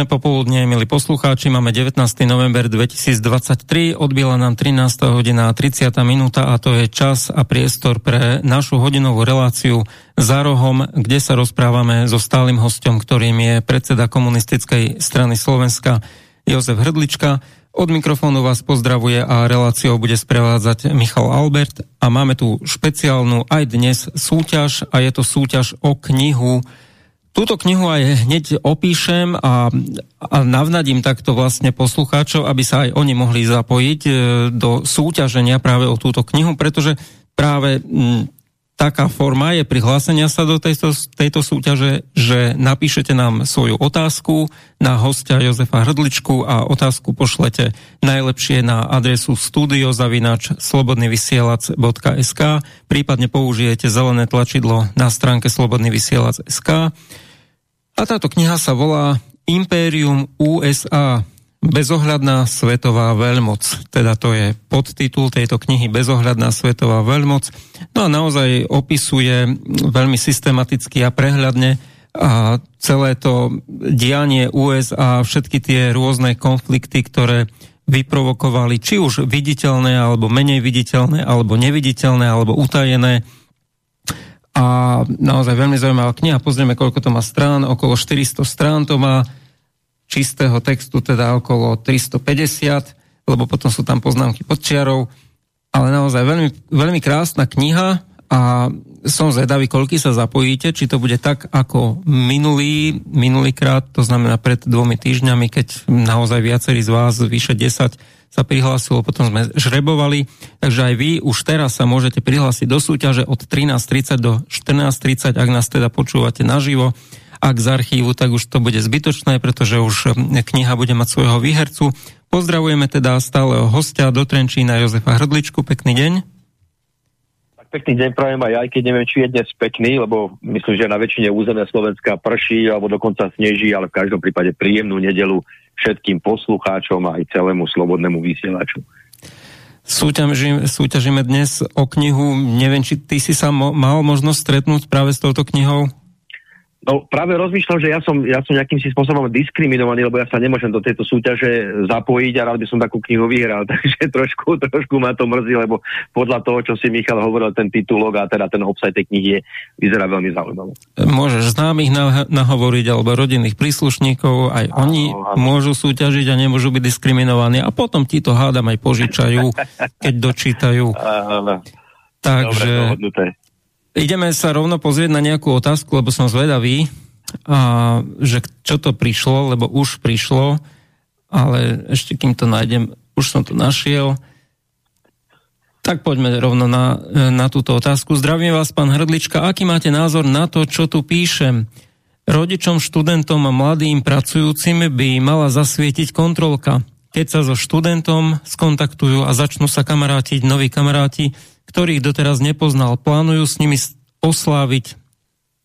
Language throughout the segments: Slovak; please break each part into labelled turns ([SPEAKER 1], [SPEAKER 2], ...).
[SPEAKER 1] Pekné popoludne, milí poslucháči, máme 19. november 2023, odbila nám 13. hodina a 30. minúta a to je čas a priestor pre našu hodinovú reláciu za rohom, kde sa rozprávame so stálym hostom, ktorým je predseda komunistickej strany Slovenska Jozef Hrdlička. Od mikrofónu vás pozdravuje a reláciou bude sprevádzať Michal Albert a máme tu špeciálnu aj dnes súťaž a je to súťaž o knihu Túto knihu aj hneď opíšem a, a navnadím takto vlastne poslucháčov, aby sa aj oni mohli zapojiť e, do súťaženia práve o túto knihu, pretože práve taká forma je prihlásenia sa do tejto, tejto súťaže, že napíšete nám svoju otázku na hostia Jozefa Hrdličku a otázku pošlete najlepšie na adresu studiozavinač slobodnyvysielac.sk prípadne použijete zelené tlačidlo na stránke slobodnyvysielac.sk a táto kniha sa volá Imperium USA Bezohľadná svetová veľmoc. Teda to je podtitul tejto knihy Bezohľadná svetová veľmoc. No a naozaj opisuje veľmi systematicky a prehľadne a celé to dianie USA, všetky tie rôzne konflikty, ktoré vyprovokovali, či už viditeľné, alebo menej viditeľné, alebo neviditeľné, alebo utajené. A naozaj veľmi zaujímavá kniha. Pozrieme, koľko to má strán. Okolo 400 strán to má čistého textu teda okolo 350, lebo potom sú tam poznámky pod čiarou, ale naozaj veľmi, veľmi krásna kniha a som zvedavý, koľky sa zapojíte, či to bude tak ako minulý, minulýkrát, to znamená pred dvomi týždňami, keď naozaj viacerí z vás, vyše 10, sa prihlásilo, potom sme žrebovali, takže aj vy už teraz sa môžete prihlásiť do súťaže od 13.30 do 14.30, ak nás teda počúvate naživo ak z archívu, tak už to bude zbytočné, pretože už hm, kniha bude mať svojho výhercu. Pozdravujeme teda stáleho hostia do Trenčína Jozefa Hrdličku. Pekný deň.
[SPEAKER 2] Pekný deň prajem aj, aj keď neviem, či je dnes pekný, lebo myslím, že na väčšine územia Slovenska prší alebo dokonca sneží, ale v každom prípade príjemnú nedelu všetkým poslucháčom a aj celému slobodnému vysielaču.
[SPEAKER 1] Súťažíme, súťažíme dnes o knihu. Neviem, či ty si sa mo- mal možnosť stretnúť práve s touto knihou?
[SPEAKER 2] No práve rozmýšľam, že ja som, ja som nejakým si spôsobom diskriminovaný, lebo ja sa nemôžem do tejto súťaže zapojiť a rád by som takú knihu vyhral, takže trošku, trošku ma to mrzí, lebo podľa toho, čo si Michal hovoril, ten titulok a teda ten obsah tej knihy je, vyzerá veľmi zaujímavé.
[SPEAKER 1] Môžeš známych nahovoriť alebo rodinných príslušníkov, aj áno, oni áno. môžu súťažiť a nemôžu byť diskriminovaní a potom ti to hádam aj požičajú, keď dočítajú. Áno. Takže Dobre, ideme sa rovno pozrieť na nejakú otázku, lebo som zvedavý, a, že čo to prišlo, lebo už prišlo, ale ešte kým to nájdem, už som to našiel. Tak poďme rovno na, na túto otázku. Zdravím vás, pán Hrdlička. Aký máte názor na to, čo tu píšem? Rodičom, študentom a mladým pracujúcim by mala zasvietiť kontrolka. Keď sa so študentom skontaktujú a začnú sa kamarátiť noví kamaráti, ktorých doteraz nepoznal. Plánujú s nimi osláviť,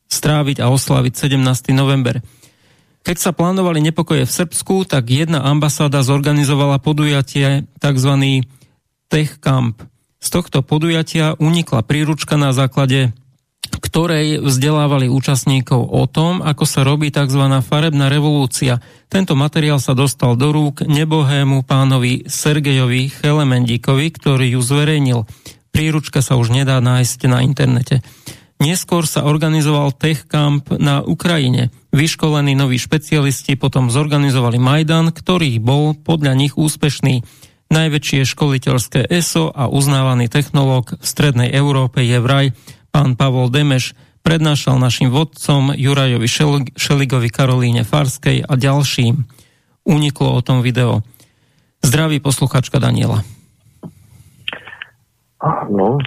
[SPEAKER 1] stráviť a osláviť 17. november. Keď sa plánovali nepokoje v Srbsku, tak jedna ambasáda zorganizovala podujatie tzv. Tech Camp. Z tohto podujatia unikla príručka na základe ktorej vzdelávali účastníkov o tom, ako sa robí tzv. farebná revolúcia. Tento materiál sa dostal do rúk nebohému pánovi Sergejovi Chelemendíkovi, ktorý ju zverejnil. Príručka sa už nedá nájsť na internete. Neskôr sa organizoval Tech Camp na Ukrajine. Vyškolení noví špecialisti potom zorganizovali Majdan, ktorý bol podľa nich úspešný. Najväčšie školiteľské ESO a uznávaný technológ v Strednej Európe je vraj pán Pavol Demeš, prednášal našim vodcom Jurajovi Šeligovi, Karolíne Farskej a ďalším. Uniklo o tom video. Zdraví posluchačka Daniela.
[SPEAKER 2] Áno.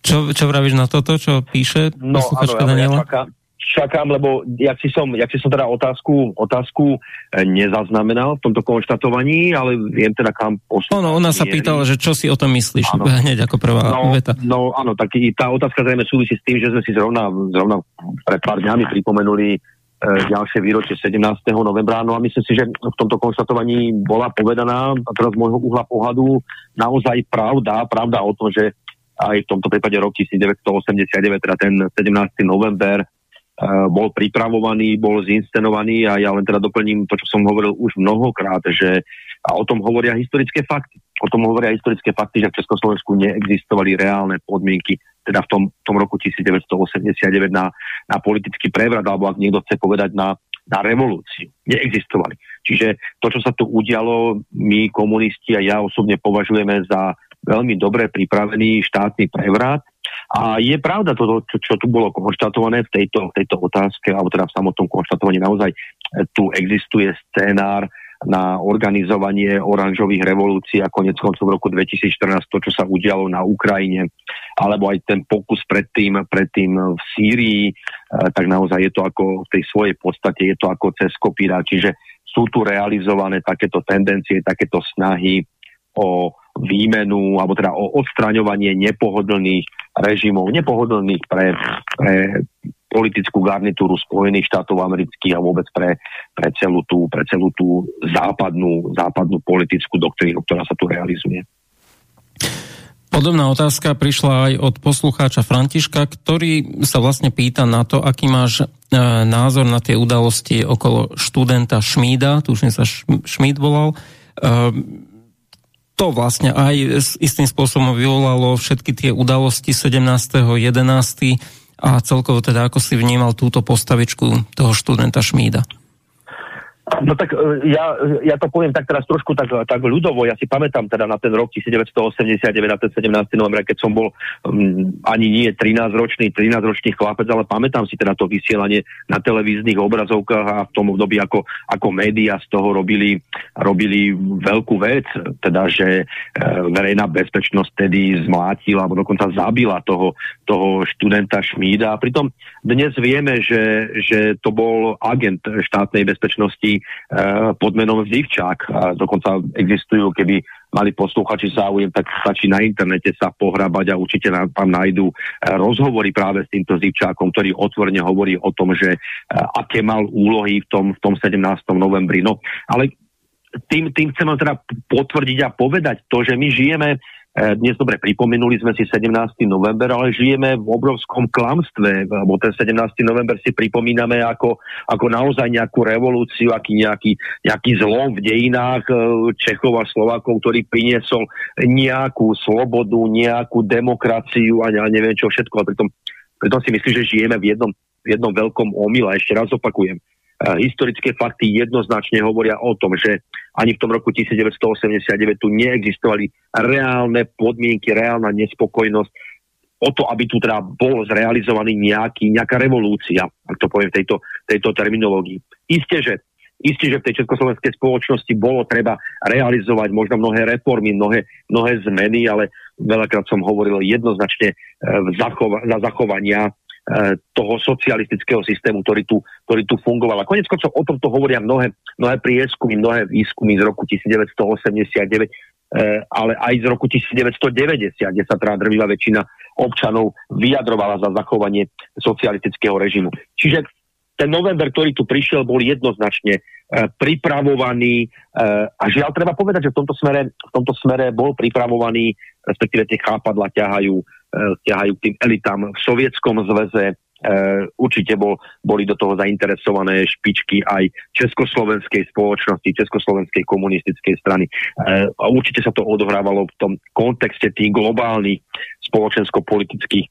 [SPEAKER 1] Čo, čo vravíš na toto, čo píše
[SPEAKER 2] no, posluchačka áno, Daniela? Ja čakám, čakám, lebo jak si som, jak si som teda otázku, otázku e, nezaznamenal v tomto konštatovaní, ale viem teda kam
[SPEAKER 1] poslúchať. No, ona sa pýtala, že čo si o tom myslíš, áno. hneď ako prvá
[SPEAKER 2] no,
[SPEAKER 1] veta.
[SPEAKER 2] No áno, tak tá otázka zrejme súvisí s tým, že sme si zrovna, zrovna pred pár dňami pripomenuli ďalšie výročie 17. novembra. No a myslím si, že v tomto konštatovaní bola povedaná, a teraz z môjho uhla pohľadu, naozaj pravda, pravda o tom, že aj v tomto prípade rok 1989, teda ten 17. november, bol pripravovaný, bol zinscenovaný a ja len teda doplním to, čo som hovoril už mnohokrát, že a o tom hovoria historické fakty. O tom hovoria historické fakty, že v Československu neexistovali reálne podmienky, teda v tom, tom roku 1989 na, na politický prevrat, alebo ak niekto chce povedať na, na revolúciu. Neexistovali. Čiže to, čo sa tu udialo, my komunisti a ja osobne považujeme za veľmi dobre pripravený štátny prevrat, a je pravda to, čo, čo tu bolo konštatované v tejto, tejto otázke, alebo teda v samotnom konštatovaní naozaj e, tu existuje scénár na organizovanie oranžových revolúcií a konec koncov v roku 2014 to, čo sa udialo na Ukrajine, alebo aj ten pokus predtým, predtým v Sýrii, e, tak naozaj je to ako v tej svojej podstate, je to ako cez kopíra, čiže sú tu realizované takéto tendencie, takéto snahy o výmenu, alebo teda o odstraňovanie nepohodlných režimov, nepohodlných pre, pre politickú garnitúru Spojených štátov amerických a vôbec pre, pre, celú tú, pre celú tú západnú, západnú politickú doktrínu, ktorá sa tu realizuje.
[SPEAKER 1] Podobná otázka prišla aj od poslucháča Františka, ktorý sa vlastne pýta na to, aký máš e, názor na tie udalosti okolo študenta Šmída, tuším sa Šmíd volal, e, to vlastne aj istým spôsobom vyvolalo všetky tie udalosti 17.11. a celkovo teda ako si vnímal túto postavičku toho študenta Šmída?
[SPEAKER 2] No tak e, ja, ja to poviem tak teraz trošku tak, tak ľudovo. Ja si pamätám teda na ten rok 1989, na ten 17. novembra, keď som bol um, ani nie 13-ročný, 13-ročný chlapec, ale pamätám si teda to vysielanie na televíznych obrazovkách a v tom období ako, ako média z toho robili, robili veľkú vec, teda že e, verejná bezpečnosť tedy zmlátila alebo dokonca zabila toho, toho študenta Šmída. A pritom dnes vieme, že, že to bol agent štátnej bezpečnosti pod menom Zivčák. A dokonca existujú, keby mali poslúchači záujem, tak stačí na internete sa pohrabať a určite tam nájdú eh, rozhovory práve s týmto Zivčákom, ktorý otvorene hovorí o tom, že eh, aké mal úlohy v tom, v tom 17. novembri. No, ale tým, tým chcem teda potvrdiť a povedať to, že my žijeme dnes dobre pripomenuli sme si 17. november, ale žijeme v obrovskom klamstve, lebo ten 17. november si pripomíname ako, ako naozaj nejakú revolúciu, aký nejaký, nejaký zlom v dejinách e, Čechov a Slovákov, ktorý priniesol nejakú slobodu, nejakú demokraciu a neviem čo všetko. A pritom, pritom si myslím, že žijeme v jednom, v jednom veľkom omyle. Ešte raz opakujem historické fakty jednoznačne hovoria o tom, že ani v tom roku 1989 tu neexistovali reálne podmienky, reálna nespokojnosť o to, aby tu teda bol zrealizovaný nejaký, nejaká revolúcia, ak to poviem v tejto, tejto terminológii. Isté, že Isté, že v tej československej spoločnosti bolo treba realizovať možno mnohé reformy, mnohé, mnohé zmeny, ale veľakrát som hovoril jednoznačne e, v zachova- za zachovania toho socialistického systému, ktorý tu, ktorý tu fungoval. A konec koncov o tomto hovoria mnohé, mnohé prieskumy, mnohé výskumy z roku 1989, e, ale aj z roku 1990, kde sa teda drvivá väčšina občanov vyjadrovala za zachovanie socialistického režimu. Čiže ten november, ktorý tu prišiel, bol jednoznačne e, pripravovaný e, a žiaľ treba povedať, že v tomto smere, v tomto smere bol pripravovaný, respektíve tie chápadla ťahajú ťahajú k tým elitám v Sovietskom zväze, Uh, určite bol, boli do toho zainteresované špičky aj Československej spoločnosti, Československej komunistickej strany. Uh, a určite sa to odohrávalo v tom kontexte tých globálnych spoločensko-politických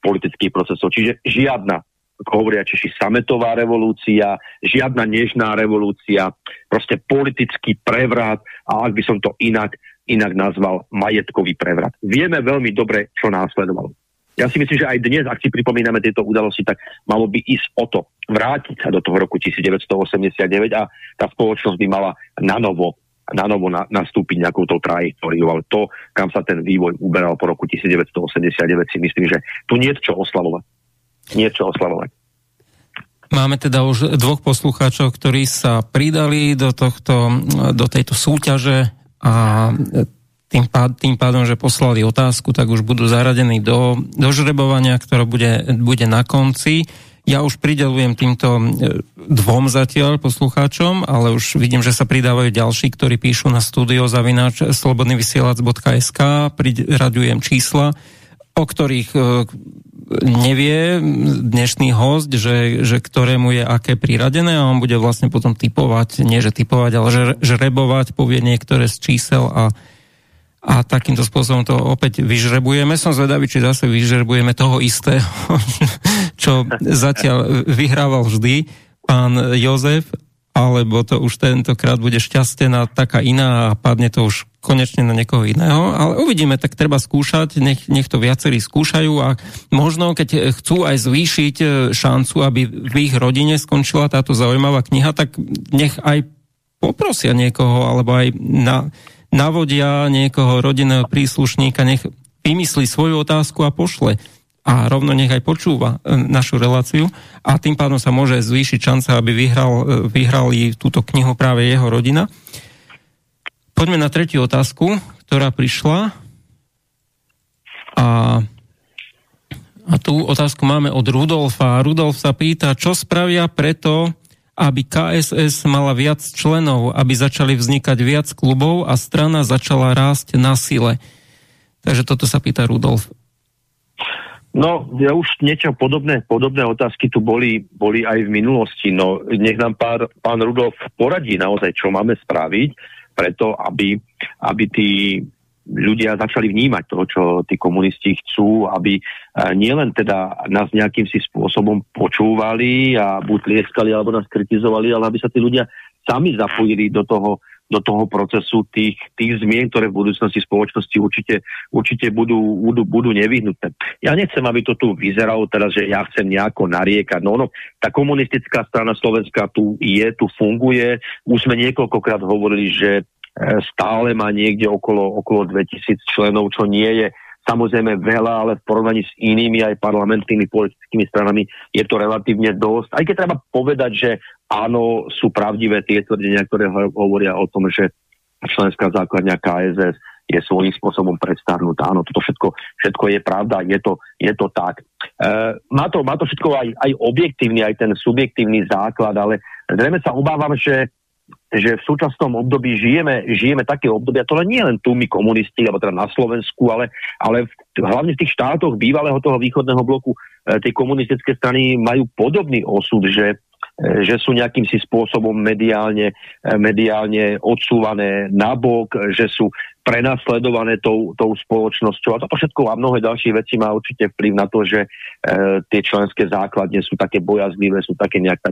[SPEAKER 2] politických procesov. Čiže žiadna, ako hovoria Češi, sametová revolúcia, žiadna nežná revolúcia, proste politický prevrat a ak by som to inak inak nazval majetkový prevrat. Vieme veľmi dobre, čo následovalo. Ja si myslím, že aj dnes, ak si pripomíname tieto udalosti, tak malo by ísť o to, vrátiť sa do toho roku 1989 a tá spoločnosť by mala na novo na nastúpiť nejakou tou trajektóriou, ale to, kam sa ten vývoj uberal po roku 1989, si myslím, že tu nie je čo oslavovať. Nie je čo oslavovať.
[SPEAKER 1] Máme teda už dvoch poslucháčov, ktorí sa pridali do, tohto, do tejto súťaže a tým, pád, tým pádom, že poslali otázku, tak už budú zaradení do, do žrebovania, ktoré bude, bude na konci. Ja už pridelujem týmto e, dvom zatiaľ poslucháčom, ale už vidím, že sa pridávajú ďalší, ktorí píšu na studio zavináč slobodnyvysielac.sk, priraďujem čísla, o ktorých e, nevie dnešný host, že, že ktorému je aké priradené a on bude vlastne potom typovať, nie že typovať, ale že žrebovať, povie niektoré z čísel a, a takýmto spôsobom to opäť vyžrebujeme. Som zvedavý, či zase vyžrebujeme toho istého, čo zatiaľ vyhrával vždy pán Jozef, alebo to už tentokrát bude šťastená taká iná a padne to už konečne na niekoho iného, ale uvidíme, tak treba skúšať, nech, nech to viacerí skúšajú a možno, keď chcú aj zvýšiť e, šancu, aby v ich rodine skončila táto zaujímavá kniha, tak nech aj poprosia niekoho, alebo aj na, navodia niekoho rodinného príslušníka, nech vymyslí svoju otázku a pošle a rovno nech aj počúva e, našu reláciu a tým pádom sa môže zvýšiť šanca, aby vyhral, e, vyhrali túto knihu práve jeho rodina. Poďme na tretiu otázku, ktorá prišla. A, a tú otázku máme od Rudolfa. Rudolf sa pýta, čo spravia preto, aby KSS mala viac členov, aby začali vznikať viac klubov a strana začala rásť na sile. Takže toto sa pýta Rudolf.
[SPEAKER 2] No, ja už niečo podobné, podobné otázky tu boli, boli aj v minulosti. No, nech nám pár, pán Rudolf poradí naozaj, čo máme spraviť preto, aby, aby tí ľudia začali vnímať to, čo tí komunisti chcú, aby e, nielen teda nás nejakým si spôsobom počúvali a buď lieskali alebo nás kritizovali, ale aby sa tí ľudia sami zapojili do toho, do toho procesu tých, tých zmien, ktoré v budúcnosti spoločnosti určite, určite budú, budú, budú nevyhnutné. Ja nechcem, aby to tu vyzeralo teraz, že ja chcem nejako nariekať. No, no, tá komunistická strana Slovenska tu je, tu funguje. Už sme niekoľkokrát hovorili, že e, stále má niekde okolo, okolo 2000 členov, čo nie je samozrejme veľa, ale v porovnaní s inými aj parlamentnými politickými stranami je to relatívne dosť. Aj keď treba povedať, že áno, sú pravdivé tie tvrdenia, ktoré hovoria o tom, že členská základňa KSS je svojím spôsobom predstarnutá. Áno, toto všetko, všetko je pravda, je to, je to tak. E, má, to, má to všetko aj, aj objektívny, aj ten subjektívny základ, ale zrejme sa obávam, že že v súčasnom období žijeme, žijeme také obdobia, to nie len tu my komunisti, alebo teda na Slovensku, ale, ale v, hlavne v tých štátoch bývalého toho východného bloku e, tie komunistické strany majú podobný osud, že že sú nejakým si spôsobom mediálne, e, mediálne odsúvané nabok, že sú prenasledované tou, tou spoločnosťou. A to všetko a mnohé ďalšie veci má určite vplyv na to, že e, tie členské základne sú také bojazlivé, sú také nejak e,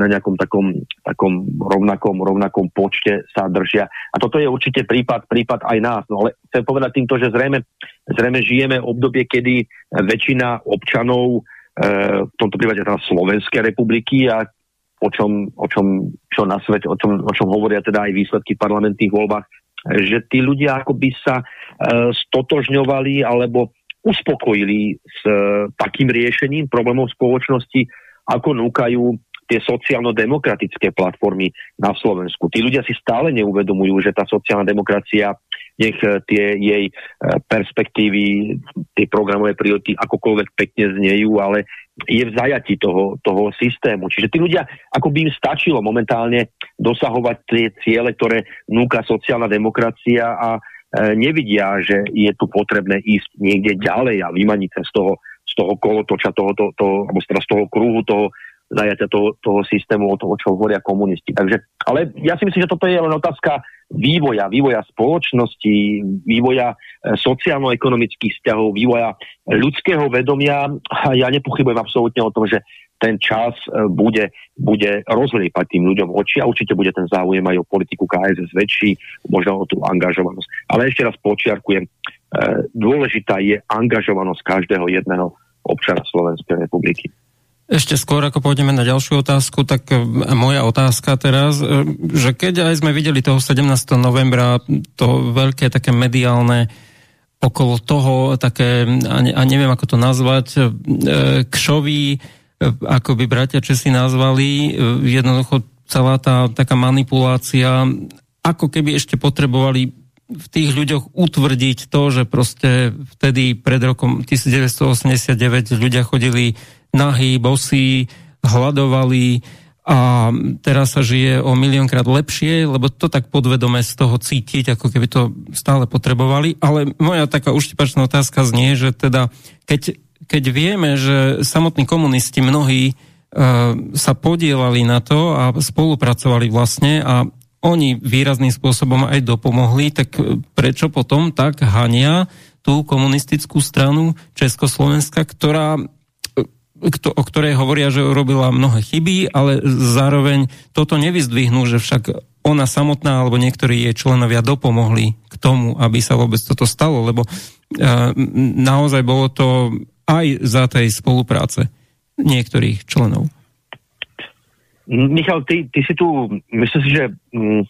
[SPEAKER 2] na nejakom takom, takom rovnakom, rovnakom počte sa držia. A toto je určite prípad, prípad aj nás. No ale chcem povedať týmto, že zrejme, zrejme žijeme obdobie, kedy väčšina občanov v tomto prípade teda Slovenskej republiky a o čom, o čom čo na svete, o čom, o čom hovoria teda aj výsledky v parlamentných voľbách, že tí ľudia akoby sa e, stotožňovali alebo uspokojili s e, takým riešením problémov spoločnosti, ako núkajú tie sociálno-demokratické platformy na Slovensku. Tí ľudia si stále neuvedomujú, že tá sociálna demokracia nech eh, tie jej eh, perspektívy, tie programové priority akokoľvek pekne znejú, ale je v zajati toho, toho systému. Čiže tí ľudia, ako by im stačilo momentálne dosahovať tie ciele, ktoré núka sociálna demokracia a e, nevidia, že je tu potrebné ísť niekde ďalej a vymaniť sa z toho, z toho kolotoča, toho, toho, toho, alebo z toho kruhu toho zajatia toho, toho systému, o toho, čo hovoria komunisti. Takže, ale ja si myslím, že toto je len otázka vývoja, vývoja spoločnosti, vývoja e, sociálno-ekonomických vzťahov, vývoja ľudského vedomia. A ja nepochybujem absolútne o tom, že ten čas e, bude, bude rozliepať tým ľuďom oči a určite bude ten záujem aj o politiku KSS väčší, možno o tú angažovanosť. Ale ešte raz počiarkujem, e, dôležitá je angažovanosť každého jedného občana Slovenskej republiky.
[SPEAKER 1] Ešte skôr, ako pôjdeme na ďalšiu otázku, tak e, moja otázka teraz, e, že keď aj sme videli toho 17. novembra to veľké také mediálne okolo toho, také, a neviem ako to nazvať, e, kšový, ako by bratia Česi nazvali, jednoducho celá tá taká manipulácia, ako keby ešte potrebovali v tých ľuďoch utvrdiť to, že proste vtedy pred rokom 1989 ľudia chodili nahý, bosí, hľadovali a teraz sa žije o miliónkrát lepšie, lebo to tak podvedome z toho cítiť, ako keby to stále potrebovali. Ale moja taká uštipačná otázka znie, že teda keď, keď vieme, že samotní komunisti mnohí sa podielali na to a spolupracovali vlastne a oni výrazným spôsobom aj dopomohli, tak prečo potom tak hania tú komunistickú stranu Československa, ktorá o ktorej hovoria, že urobila mnohé chyby, ale zároveň toto nevyzdvihnú, že však ona samotná alebo niektorí jej členovia dopomohli k tomu, aby sa vôbec toto stalo, lebo naozaj bolo to aj za tej spolupráce niektorých členov.
[SPEAKER 2] Michal, ty, ty si tu, myslím si, že um,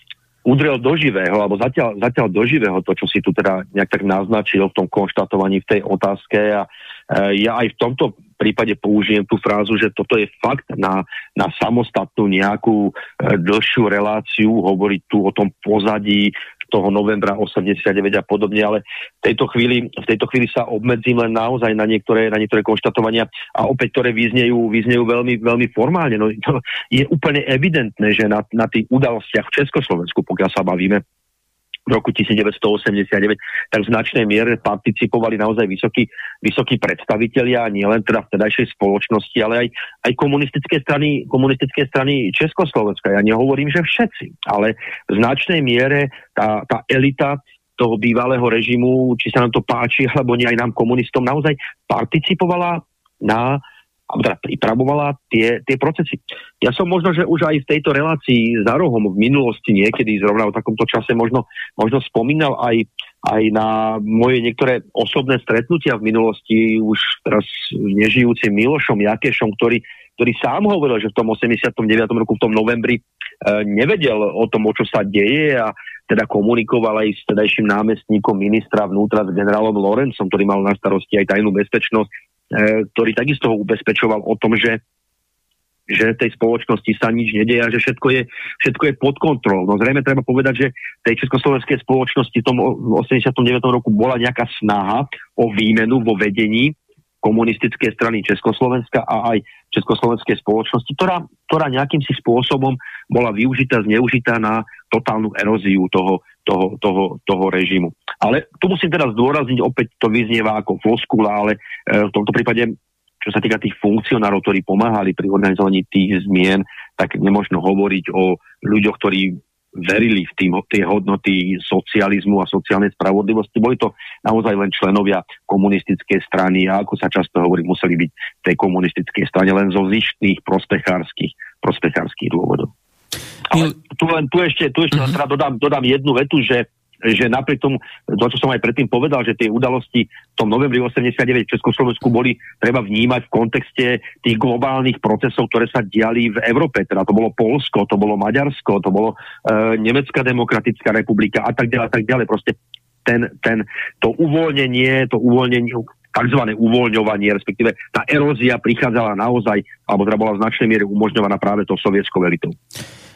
[SPEAKER 2] udrel do živého, alebo zatiaľ, zatiaľ do živého to, čo si tu teda nejak tak naznačil v tom konštatovaní v tej otázke a e, ja aj v tomto prípade použijem tú frázu, že toto je fakt na, na samostatnú nejakú e, dlhšiu reláciu, hovoriť tu o tom pozadí toho novembra 89 a podobne, ale v tejto chvíli, v tejto chvíli sa obmedzím len naozaj na niektoré, na niektoré konštatovania a opäť, ktoré vyznejú, vyznejú veľmi, veľmi formálne. No, je úplne evidentné, že na, na tých udalostiach v Československu, pokiaľ sa bavíme, v roku 1989, tak v značnej miere participovali naozaj vysokí, vysokí predstavitelia, nielen teda v tedajšej spoločnosti, ale aj, aj komunistické, strany, komunistické strany Československa. Ja nehovorím, že všetci, ale v značnej miere tá, tá elita toho bývalého režimu, či sa nám to páči, alebo nie aj nám komunistom, naozaj participovala na alebo teda pripravovala tie, tie procesy. Ja som možno, že už aj v tejto relácii za rohom v minulosti niekedy zrovna v takomto čase možno, možno spomínal aj, aj na moje niektoré osobné stretnutia v minulosti už teraz nežijúcim Milošom Jakešom, ktorý, ktorý sám hovoril, že v tom 89. roku, v tom novembri e, nevedel o tom, o čo sa deje a teda komunikoval aj s tedajším námestníkom ministra vnútra s generálom Lorencom, ktorý mal na starosti aj tajnú bezpečnosť ktorý takisto ho ubezpečoval o tom, že že tej spoločnosti sa nič nedieje a že všetko je, všetko je pod kontrolou. No zrejme treba povedať, že tej československej spoločnosti v tom 89. roku bola nejaká snaha o výmenu vo vedení komunistickej strany Československa a aj Československej spoločnosti, ktorá, ktorá nejakým si spôsobom bola využitá, zneužitá na totálnu eróziu toho, toho, toho, toho režimu. Ale tu musím teraz zdôrazniť, opäť to vyznieva ako floskula, ale e, v tomto prípade, čo sa týka tých funkcionárov, ktorí pomáhali pri organizovaní tých zmien, tak nemožno hovoriť o ľuďoch, ktorí verili v tým, tie hodnoty socializmu a sociálnej spravodlivosti. Boli to naozaj len členovia komunistickej strany a ako sa často hovorí, museli byť tej komunistickej strane len zo zištných prospechárskych, prospechárskych dôvodov. Ale tu, len, tu ešte, tu ešte teda dodám, dodám jednu vetu, že že napriek tomu, to čo som aj predtým povedal, že tie udalosti v tom novembri 89 v Československu boli treba vnímať v kontexte tých globálnych procesov, ktoré sa diali v Európe. Teda to bolo Polsko, to bolo Maďarsko, to bolo e, Nemecká demokratická republika a tak ďalej, a tak ďalej. Proste ten, ten, to uvoľnenie, to uvoľnenie, tzv. uvoľňovanie, respektíve tá erózia prichádzala naozaj, alebo teda bola v značnej miere umožňovaná práve tou sovietskou elitou.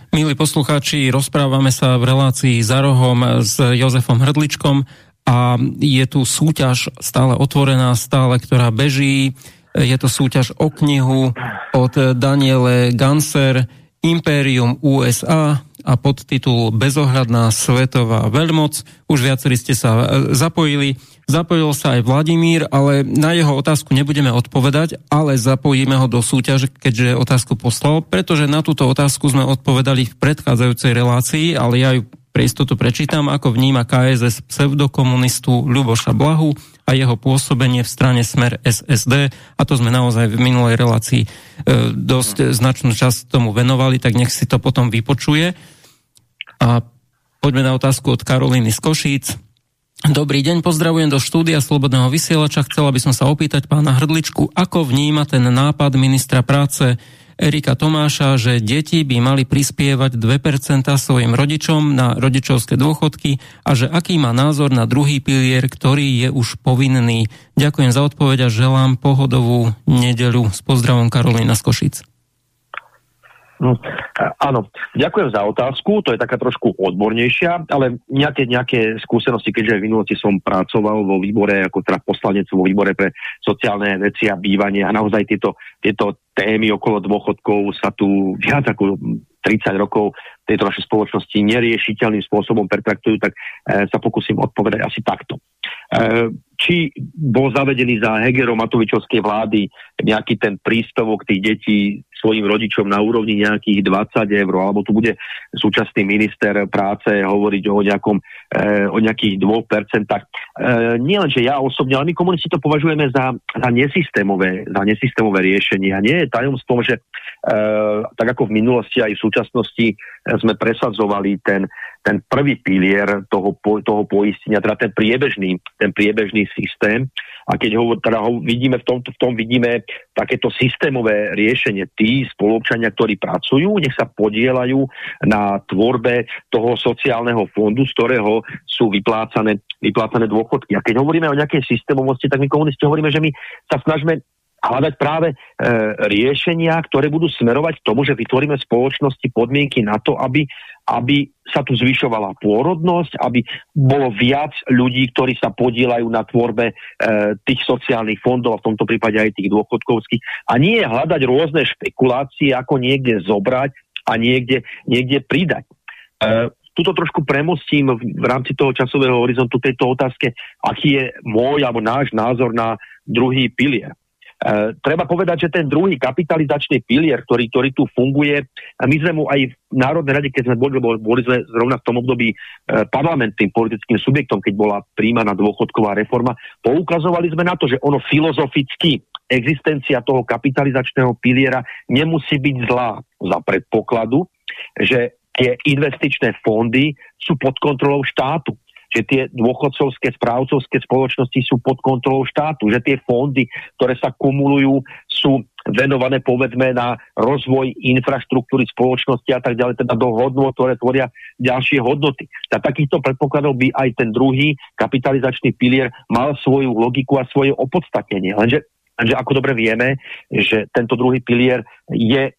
[SPEAKER 1] Milí poslucháči, rozprávame sa v relácii za rohom s Jozefom Hrdličkom a je tu súťaž stále otvorená, stále, ktorá beží. Je to súťaž o knihu od Daniele Ganser Imperium USA a podtitul Bezohľadná svetová veľmoc. Už viacerí ste sa zapojili. Zapojil sa aj Vladimír, ale na jeho otázku nebudeme odpovedať, ale zapojíme ho do súťaže, keďže otázku poslal, pretože na túto otázku sme odpovedali v predchádzajúcej relácii, ale ja ju pre istotu prečítam, ako vníma KSS pseudokomunistu Ľuboša Blahu a jeho pôsobenie v strane Smer SSD. A to sme naozaj v minulej relácii e, dosť značnú časť tomu venovali, tak nech si to potom vypočuje. A poďme na otázku od Karolíny z Košíc. Dobrý deň, pozdravujem do štúdia Slobodného vysielača. Chcela by som sa opýtať pána Hrdličku, ako vníma ten nápad ministra práce Erika Tomáša, že deti by mali prispievať 2% svojim rodičom na rodičovské dôchodky a že aký má názor na druhý pilier, ktorý je už povinný. Ďakujem za odpoveď a želám pohodovú nedeľu. S pozdravom Karolina z Košic.
[SPEAKER 2] No, áno, ďakujem za otázku, to je taká trošku odbornejšia, ale nejaké, nejaké skúsenosti, keďže v minulosti som pracoval vo výbore, ako teda poslanec vo výbore pre sociálne veci a bývanie a naozaj tieto, tieto témy okolo dôchodkov sa tu viac ako 30 rokov tejto našej spoločnosti neriešiteľným spôsobom pertraktujú, tak e, sa pokúsim odpovedať asi takto. E, či bol zavedený za Hegero Matovičovskej vlády nejaký ten prístavok tých detí svojim rodičom na úrovni nejakých 20 eur, alebo tu bude súčasný minister práce hovoriť o, nejakom, e, o nejakých 2%. E, nie len, že ja osobne, ale my komunisti to považujeme za, za, nesystémové, za nesystémové riešenie. A nie je tajomstvom, že tak ako v minulosti aj v súčasnosti sme presadzovali ten, ten prvý pilier toho, toho poistenia, teda ten priebežný, ten priebežný systém. A keď ho, teda ho vidíme v tom, v tom vidíme takéto systémové riešenie, tí spolupčania, ktorí pracujú, nech sa podielajú na tvorbe toho sociálneho fondu, z ktorého sú vyplácané, vyplácané dôchodky. A keď hovoríme o nejakej systémovosti, tak my komunisti hovoríme, že my sa snažíme hľadať práve e, riešenia, ktoré budú smerovať k tomu, že vytvoríme spoločnosti podmienky na to, aby, aby sa tu zvyšovala pôrodnosť, aby bolo viac ľudí, ktorí sa podielajú na tvorbe e, tých sociálnych fondov, a v tomto prípade aj tých dôchodkovských. A nie hľadať rôzne špekulácie, ako niekde zobrať a niekde, niekde pridať. E, tuto trošku premostím v, v rámci toho časového horizontu tejto otázke, aký je môj alebo náš názor na druhý pilier. E, treba povedať, že ten druhý kapitalizačný pilier, ktorý, ktorý tu funguje, a my sme mu aj v Národnej rade, keď sme boli, boli sme zrovna v tom období e, parlamentným politickým subjektom, keď bola príjmaná dôchodková reforma, poukazovali sme na to, že ono filozoficky existencia toho kapitalizačného piliera nemusí byť zlá za predpokladu, že tie investičné fondy sú pod kontrolou štátu že tie dôchodcovské správcovské spoločnosti sú pod kontrolou štátu, že tie fondy, ktoré sa kumulujú, sú venované povedzme na rozvoj infraštruktúry spoločnosti a tak ďalej, teda do hodnot, ktoré tvoria ďalšie hodnoty. Za takýchto predpokladov by aj ten druhý kapitalizačný pilier mal svoju logiku a svoje opodstatnenie. Lenže, lenže ako dobre vieme, že tento druhý pilier je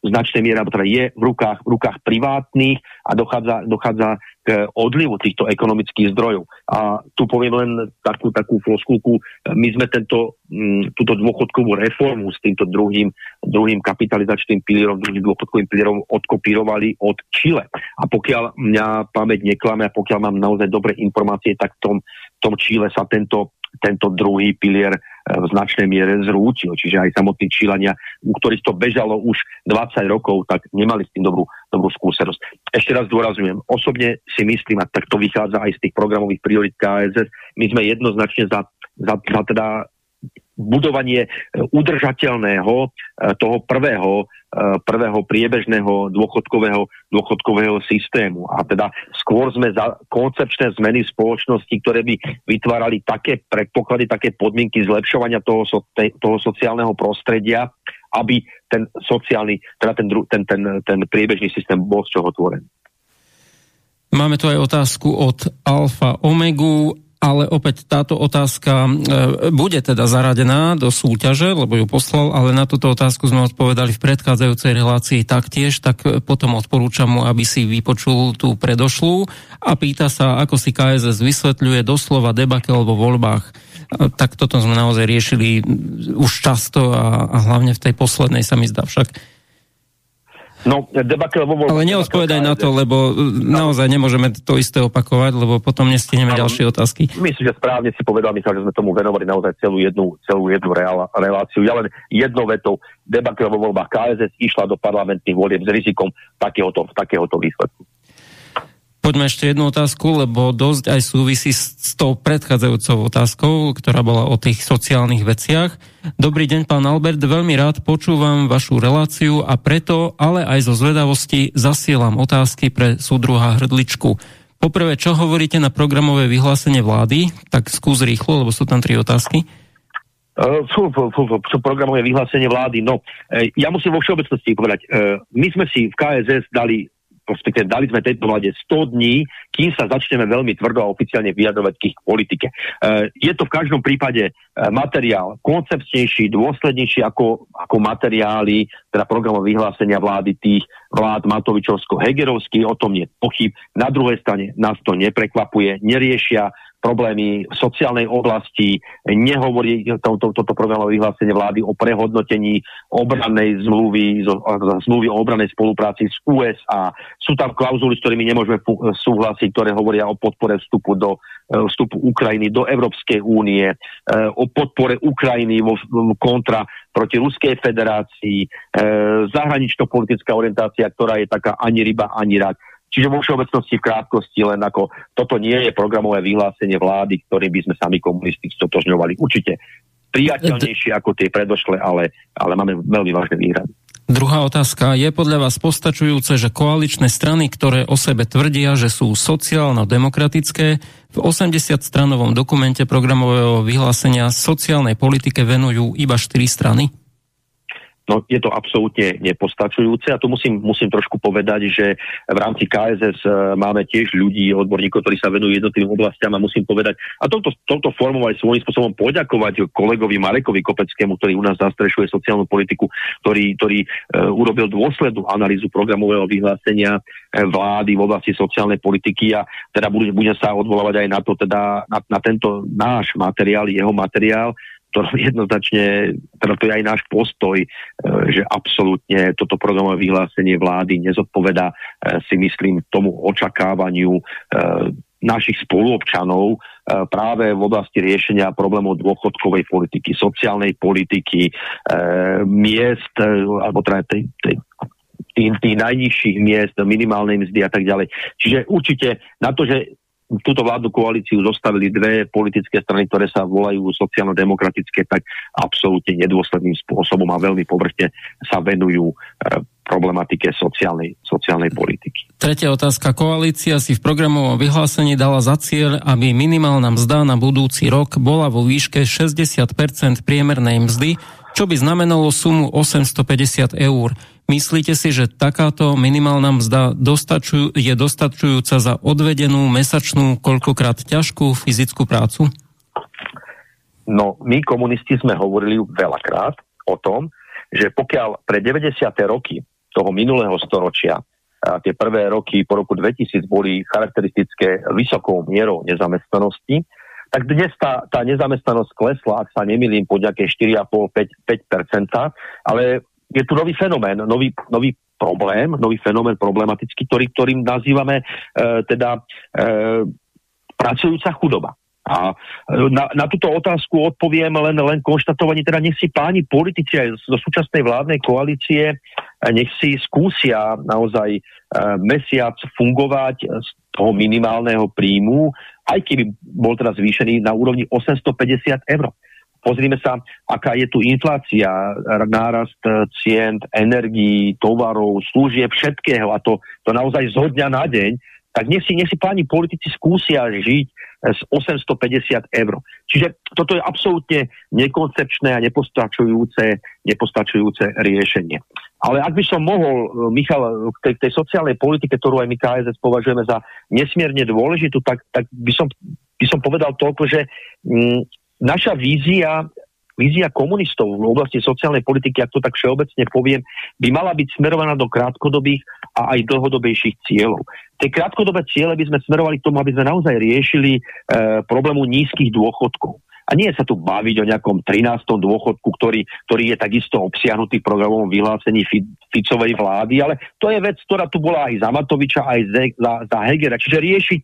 [SPEAKER 2] značnej miere, alebo teda je v rukách, v rukách privátnych a dochádza, dochádza k odlivu týchto ekonomických zdrojov. A tu poviem len takú, takú floskulku. My sme tento, mm, túto dôchodkovú reformu s týmto druhým, druhým kapitalizačným pilierom, druhým dôchodkovým pilierom odkopírovali od Čile. A pokiaľ mňa pamäť neklame a pokiaľ mám naozaj dobré informácie, tak v tom, v tom Čile sa tento tento druhý pilier v značnej miere zrútil. Čiže aj samotní Čílania, u ktorých to bežalo už 20 rokov, tak nemali s tým dobrú, dobrú skúsenosť. Ešte raz dôrazujem, osobne si myslím, a tak to vychádza aj z tých programových priorit KSS, my sme jednoznačne za, za, za teda budovanie e, udržateľného e, toho prvého, e, prvého priebežného dôchodkového, dôchodkového systému. A teda skôr sme za koncepčné zmeny spoločnosti, ktoré by vytvárali také predpoklady, také podmienky zlepšovania toho, toho sociálneho prostredia, aby ten sociálny, teda ten, ten, ten, ten priebežný systém bol z čoho tvorený.
[SPEAKER 1] Máme tu aj otázku od Alfa Omegu ale opäť táto otázka e, bude teda zaradená do súťaže, lebo ju poslal, ale na túto otázku sme odpovedali v predchádzajúcej relácii taktiež, tak potom odporúčam mu, aby si vypočul tú predošlú a pýta sa, ako si KSS vysvetľuje doslova debakel vo voľbách. E, tak toto sme naozaj riešili už často a, a hlavne v tej poslednej sa mi zdá však
[SPEAKER 2] No, debakel vo
[SPEAKER 1] Ale neodpovedaj na to, lebo naozaj nemôžeme to isté opakovať, lebo potom nestihneme ďalšie otázky.
[SPEAKER 2] Myslím, že správne si povedal, Michal, že sme tomu venovali naozaj celú jednu, celú jednu reláciu. Ja len jednou vetou, debakel vo voľbách KSS išla do parlamentných volieb s rizikom takéhoto, takéhoto výsledku.
[SPEAKER 1] Poďme ešte jednu otázku, lebo dosť aj súvisí s, tou predchádzajúcou otázkou, ktorá bola o tých sociálnych veciach. Dobrý deň, pán Albert, veľmi rád počúvam vašu reláciu a preto, ale aj zo zvedavosti, zasielam otázky pre súdruha Hrdličku. Poprvé, čo hovoríte na programové vyhlásenie vlády? Tak skús rýchlo, lebo sú tam tri otázky.
[SPEAKER 2] Uh, fú, fú, programové vyhlásenie vlády. No, uh, ja musím vo všeobecnosti povedať, uh, my sme si v KSS dali respektíve dali sme tejto vláde 100 dní, kým sa začneme veľmi tvrdo a oficiálne vyjadrovať k ich politike. E, je to v každom prípade e, materiál koncepčnejší, dôslednejší ako, ako materiály, teda programové vyhlásenia vlády tých vlád Matovičovsko-Hegerovský, o tom nie pochyb. Na druhej strane nás to neprekvapuje, neriešia problémy v sociálnej oblasti, nehovorí toto to, to programové vyhlásenie vlády o prehodnotení obrannej zmluvy, zmluvy o obranej spolupráci s USA. Sú tam klauzuly, s ktorými nemôžeme súhlasiť, ktoré hovoria o podpore vstupu do e, vstupu Ukrajiny do Európskej únie, e, o podpore Ukrajiny kontra proti Ruskej federácii, e, zahranično-politická orientácia, ktorá je taká ani ryba, ani rak. Čiže vo všeobecnosti v krátkosti len ako toto nie je programové vyhlásenie vlády, ktorým by sme sami komunisti stotožňovali. Určite priateľnejšie ako tie predošle, ale, ale máme veľmi vážne výhrady.
[SPEAKER 1] Druhá otázka. Je podľa vás postačujúce, že koaličné strany, ktoré o sebe tvrdia, že sú sociálno-demokratické, v 80-stranovom dokumente programového vyhlásenia sociálnej politike venujú iba 4 strany?
[SPEAKER 2] No je to absolútne nepostačujúce a tu musím, musím trošku povedať, že v rámci KSS e, máme tiež ľudí, odborníkov, ktorí sa venujú jednotlivým oblastiam a musím povedať, a touto, touto formou aj svojím spôsobom poďakovať kolegovi Marekovi Kopeckému, ktorý u nás zastrešuje sociálnu politiku, ktorý, ktorý e, urobil dôslednú analýzu programového vyhlásenia e, vlády v oblasti sociálnej politiky a teda budem, budem sa odvolávať aj na to, teda na, na tento náš materiál, jeho materiál, ktorom jednoznačne, teda to je aj náš postoj, e, že absolútne toto programové vyhlásenie vlády nezodpoveda, e, si myslím, tomu očakávaniu e, našich spoluobčanov práve v oblasti riešenia problémov dôchodkovej politiky, sociálnej politiky, miest, alebo teda tej, tej tých, tých najnižších miest, minimálnej mzdy a tak ďalej. Čiže určite na to, že túto vládnu koalíciu zostavili dve politické strany, ktoré sa volajú sociálno-demokratické, tak absolútne nedôsledným spôsobom a veľmi povrchne sa venujú e, problematike sociálnej, sociálnej politiky.
[SPEAKER 1] Tretia otázka. Koalícia si v programovom vyhlásení dala za cieľ, aby minimálna mzda na budúci rok bola vo výške 60% priemernej mzdy, čo by znamenalo sumu 850 eur. Myslíte si, že takáto minimálna mzda dostačuj, je dostačujúca za odvedenú mesačnú, koľkokrát ťažkú fyzickú prácu?
[SPEAKER 2] No, my komunisti sme hovorili veľakrát o tom, že pokiaľ pre 90. roky toho minulého storočia a tie prvé roky po roku 2000 boli charakteristické vysokou mierou nezamestnanosti, tak dnes tá, tá nezamestnanosť klesla, ak sa nemýlim, po nejaké 4,5-5%, ale je tu nový fenomén, nový, nový problém, nový fenomén problematický, ktorý, ktorým nazývame e, teda e, pracujúca chudoba. A e, na, na túto otázku odpoviem len, len konštatovanie, teda nech si páni politici aj zo súčasnej vládnej koalície, e, nech si skúsia naozaj e, mesiac fungovať z toho minimálneho príjmu, aj keby bol teraz zvýšený na úrovni 850 eur. Pozrime sa, aká je tu inflácia, nárast eh, cien, energií, tovarov, služieb, všetkého a to, to naozaj zo dňa na deň, tak nech si, nech si páni politici skúsia žiť z eh, 850 eur. Čiže toto je absolútne nekoncepčné a nepostačujúce, nepostačujúce riešenie. Ale ak by som mohol, eh, Michal, k tej, tej sociálnej politike, ktorú aj my KSS považujeme za nesmierne dôležitú, tak, tak by, som, by som povedal toľko, že mm, naša vízia, vízia komunistov v oblasti sociálnej politiky, ak to tak všeobecne poviem, by mala byť smerovaná do krátkodobých a aj dlhodobejších cieľov. Tie krátkodobé ciele by sme smerovali k tomu, aby sme naozaj riešili e, problému nízkych dôchodkov. A nie sa tu baviť o nejakom 13. dôchodku, ktorý, ktorý je takisto obsiahnutý v programovom vyhlásení Ficovej vlády, ale to je vec, ktorá tu bola aj za Matoviča, aj za, za Hegera. Čiže riešiť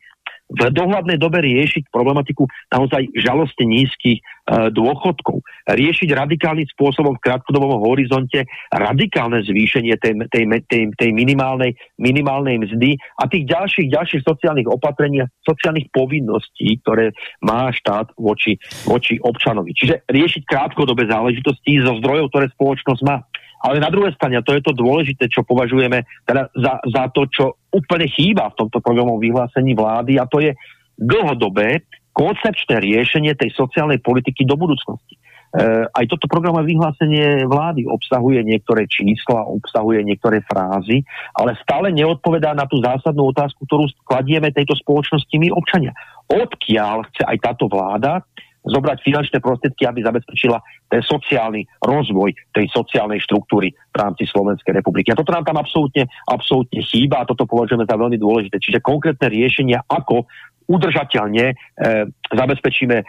[SPEAKER 2] v dohľadnej dobe riešiť problematiku naozaj žalostne nízkych e, dôchodkov. Riešiť radikálnym spôsobom v krátkodobom horizonte radikálne zvýšenie tej, tej, tej, tej minimálnej, minimálnej mzdy a tých ďalších, ďalších sociálnych opatrení, sociálnych povinností, ktoré má štát voči, voči občanovi. Čiže riešiť krátkodobé záležitosti zo zdrojov, ktoré spoločnosť má. Ale na druhej strane, to je to dôležité, čo považujeme teda za, za to, čo úplne chýba v tomto programovom vyhlásení vlády a to je dlhodobé koncepčné riešenie tej sociálnej politiky do budúcnosti. E, aj toto programové vyhlásenie vlády obsahuje niektoré čísla, obsahuje niektoré frázy, ale stále neodpovedá na tú zásadnú otázku, ktorú kladieme tejto spoločnosti my občania. Odkiaľ chce aj táto vláda zobrať finančné prostriedky, aby zabezpečila ten sociálny rozvoj tej sociálnej štruktúry v rámci Slovenskej republiky. A toto nám tam absolútne, absolútne chýba a toto považujeme za veľmi dôležité. Čiže konkrétne riešenia, ako udržateľne e, zabezpečíme e,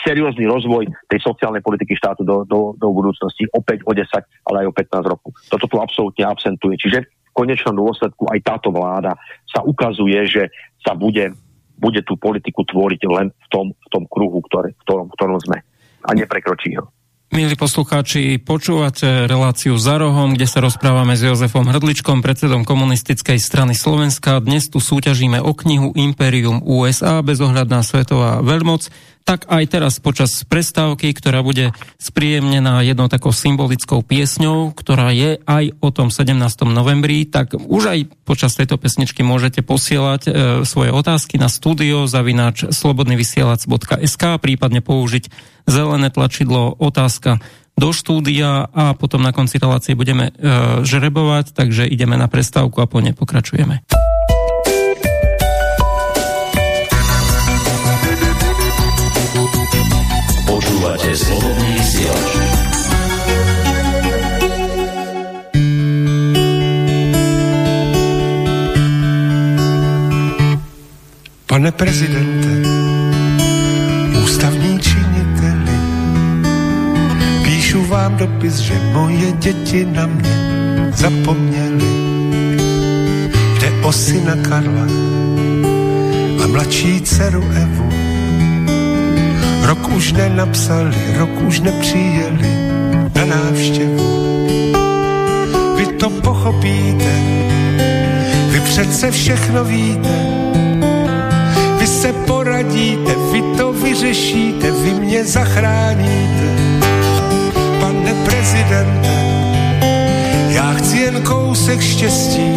[SPEAKER 2] seriózny rozvoj tej sociálnej politiky štátu do, do, do budúcnosti opäť o 10, ale aj o 15 rokov. Toto tu absolútne absentuje. Čiže v konečnom dôsledku aj táto vláda sa ukazuje, že sa bude, bude tú politiku tvoriť len v tom, v tom kruhu, ktoré, v, ktorom, v ktorom sme a neprekročí ho.
[SPEAKER 1] Milí poslucháči, počúvate reláciu za rohom, kde sa rozprávame s Jozefom Hrdličkom, predsedom komunistickej strany Slovenska. Dnes tu súťažíme o knihu Imperium USA, bezohľadná svetová veľmoc tak aj teraz počas prestávky, ktorá bude spríjemnená jednou takou symbolickou piesňou, ktorá je aj o tom 17. novembri, tak už aj počas tejto pesničky môžete posielať e, svoje otázky na studio zavináč slobodnyvysielac.sk prípadne použiť zelené tlačidlo otázka do štúdia a potom na konci relácie budeme e, žrebovať, takže ideme na prestávku a po nej pokračujeme. Počúvate slobodný vysielač.
[SPEAKER 3] Pane prezidente, ústavní činiteli, píšu vám dopis, že moje děti na mě zapomněli. Jde o syna Karla a mladší dceru Evu Rok už nenapsali, rok už nepřijeli na návštěvu. Vy to pochopíte, vy přece všechno víte. Vy se poradíte, vy to vyřešíte, vy mě zachráníte. Pane prezidente, já chci jen kousek štěstí,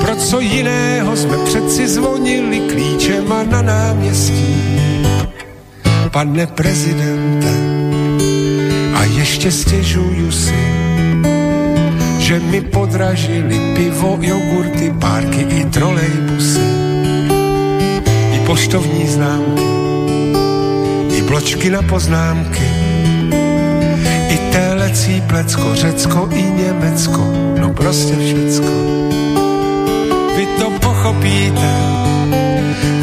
[SPEAKER 3] pro co jiného jsme přeci zvonili klíčema na náměstí pane prezidente, a ještě stěžuju si, že mi podražili pivo, jogurty, párky i trolejbusy, i poštovní známky, i bločky na poznámky, i telecí plecko, Řecko i Německo, no prostě všecko. Vy to pochopíte,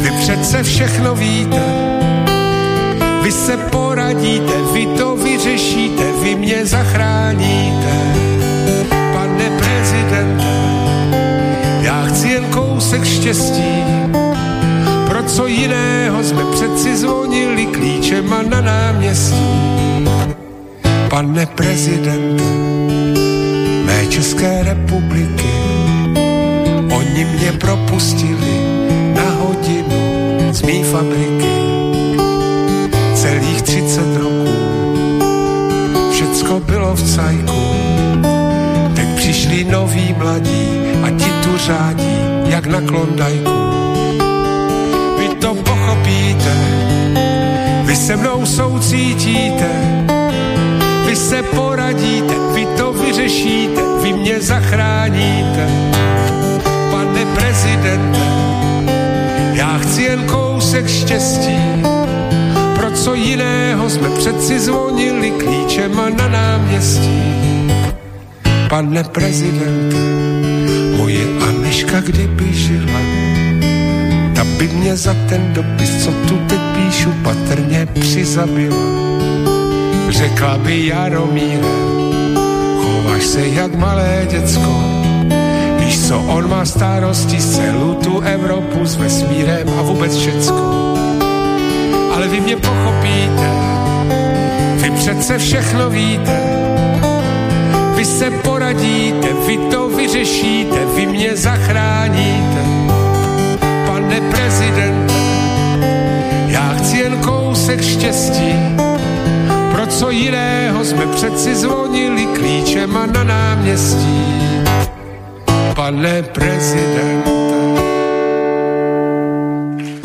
[SPEAKER 3] vy přece všechno víte, vy se poradíte, vy to vyřešíte, vy mě zachráníte. Pane prezidente, já chci jen kousek štěstí, pro co jiného jsme přeci zvonili klíčema na náměstí. Pane prezidente, mé České republiky, oni mě propustili na hodinu z mý fabriky celých 30 roků. Všecko bylo v cajku, teď přišli noví mladí a ti tu řádí, jak na klondajku. Vy to pochopíte, vy se mnou soucítíte, vy se poradíte, vy to vyřešíte, vy mě zachráníte. Pane prezidente, já chci jen kousek štěstí, co jiného jsme přeci zvonili klíčema na náměstí. Pane prezident, moje Aniška kdyby žila, ta by mě za ten dopis, co tu teď píšu, patrně přizabila. Řekla by Jaromíre, chováš se jak malé děcko, víš co, on má starosti celou tu Evropu s vesmírem a vůbec všecko ale vy mě pochopíte, vy přece všechno víte, vy se poradíte, vy to vyřešíte, vy mě zachráníte. Pane prezidente, já chci jen kousek štěstí, pro co jiného jsme přeci zvonili klíčema na náměstí. Pane prezidente,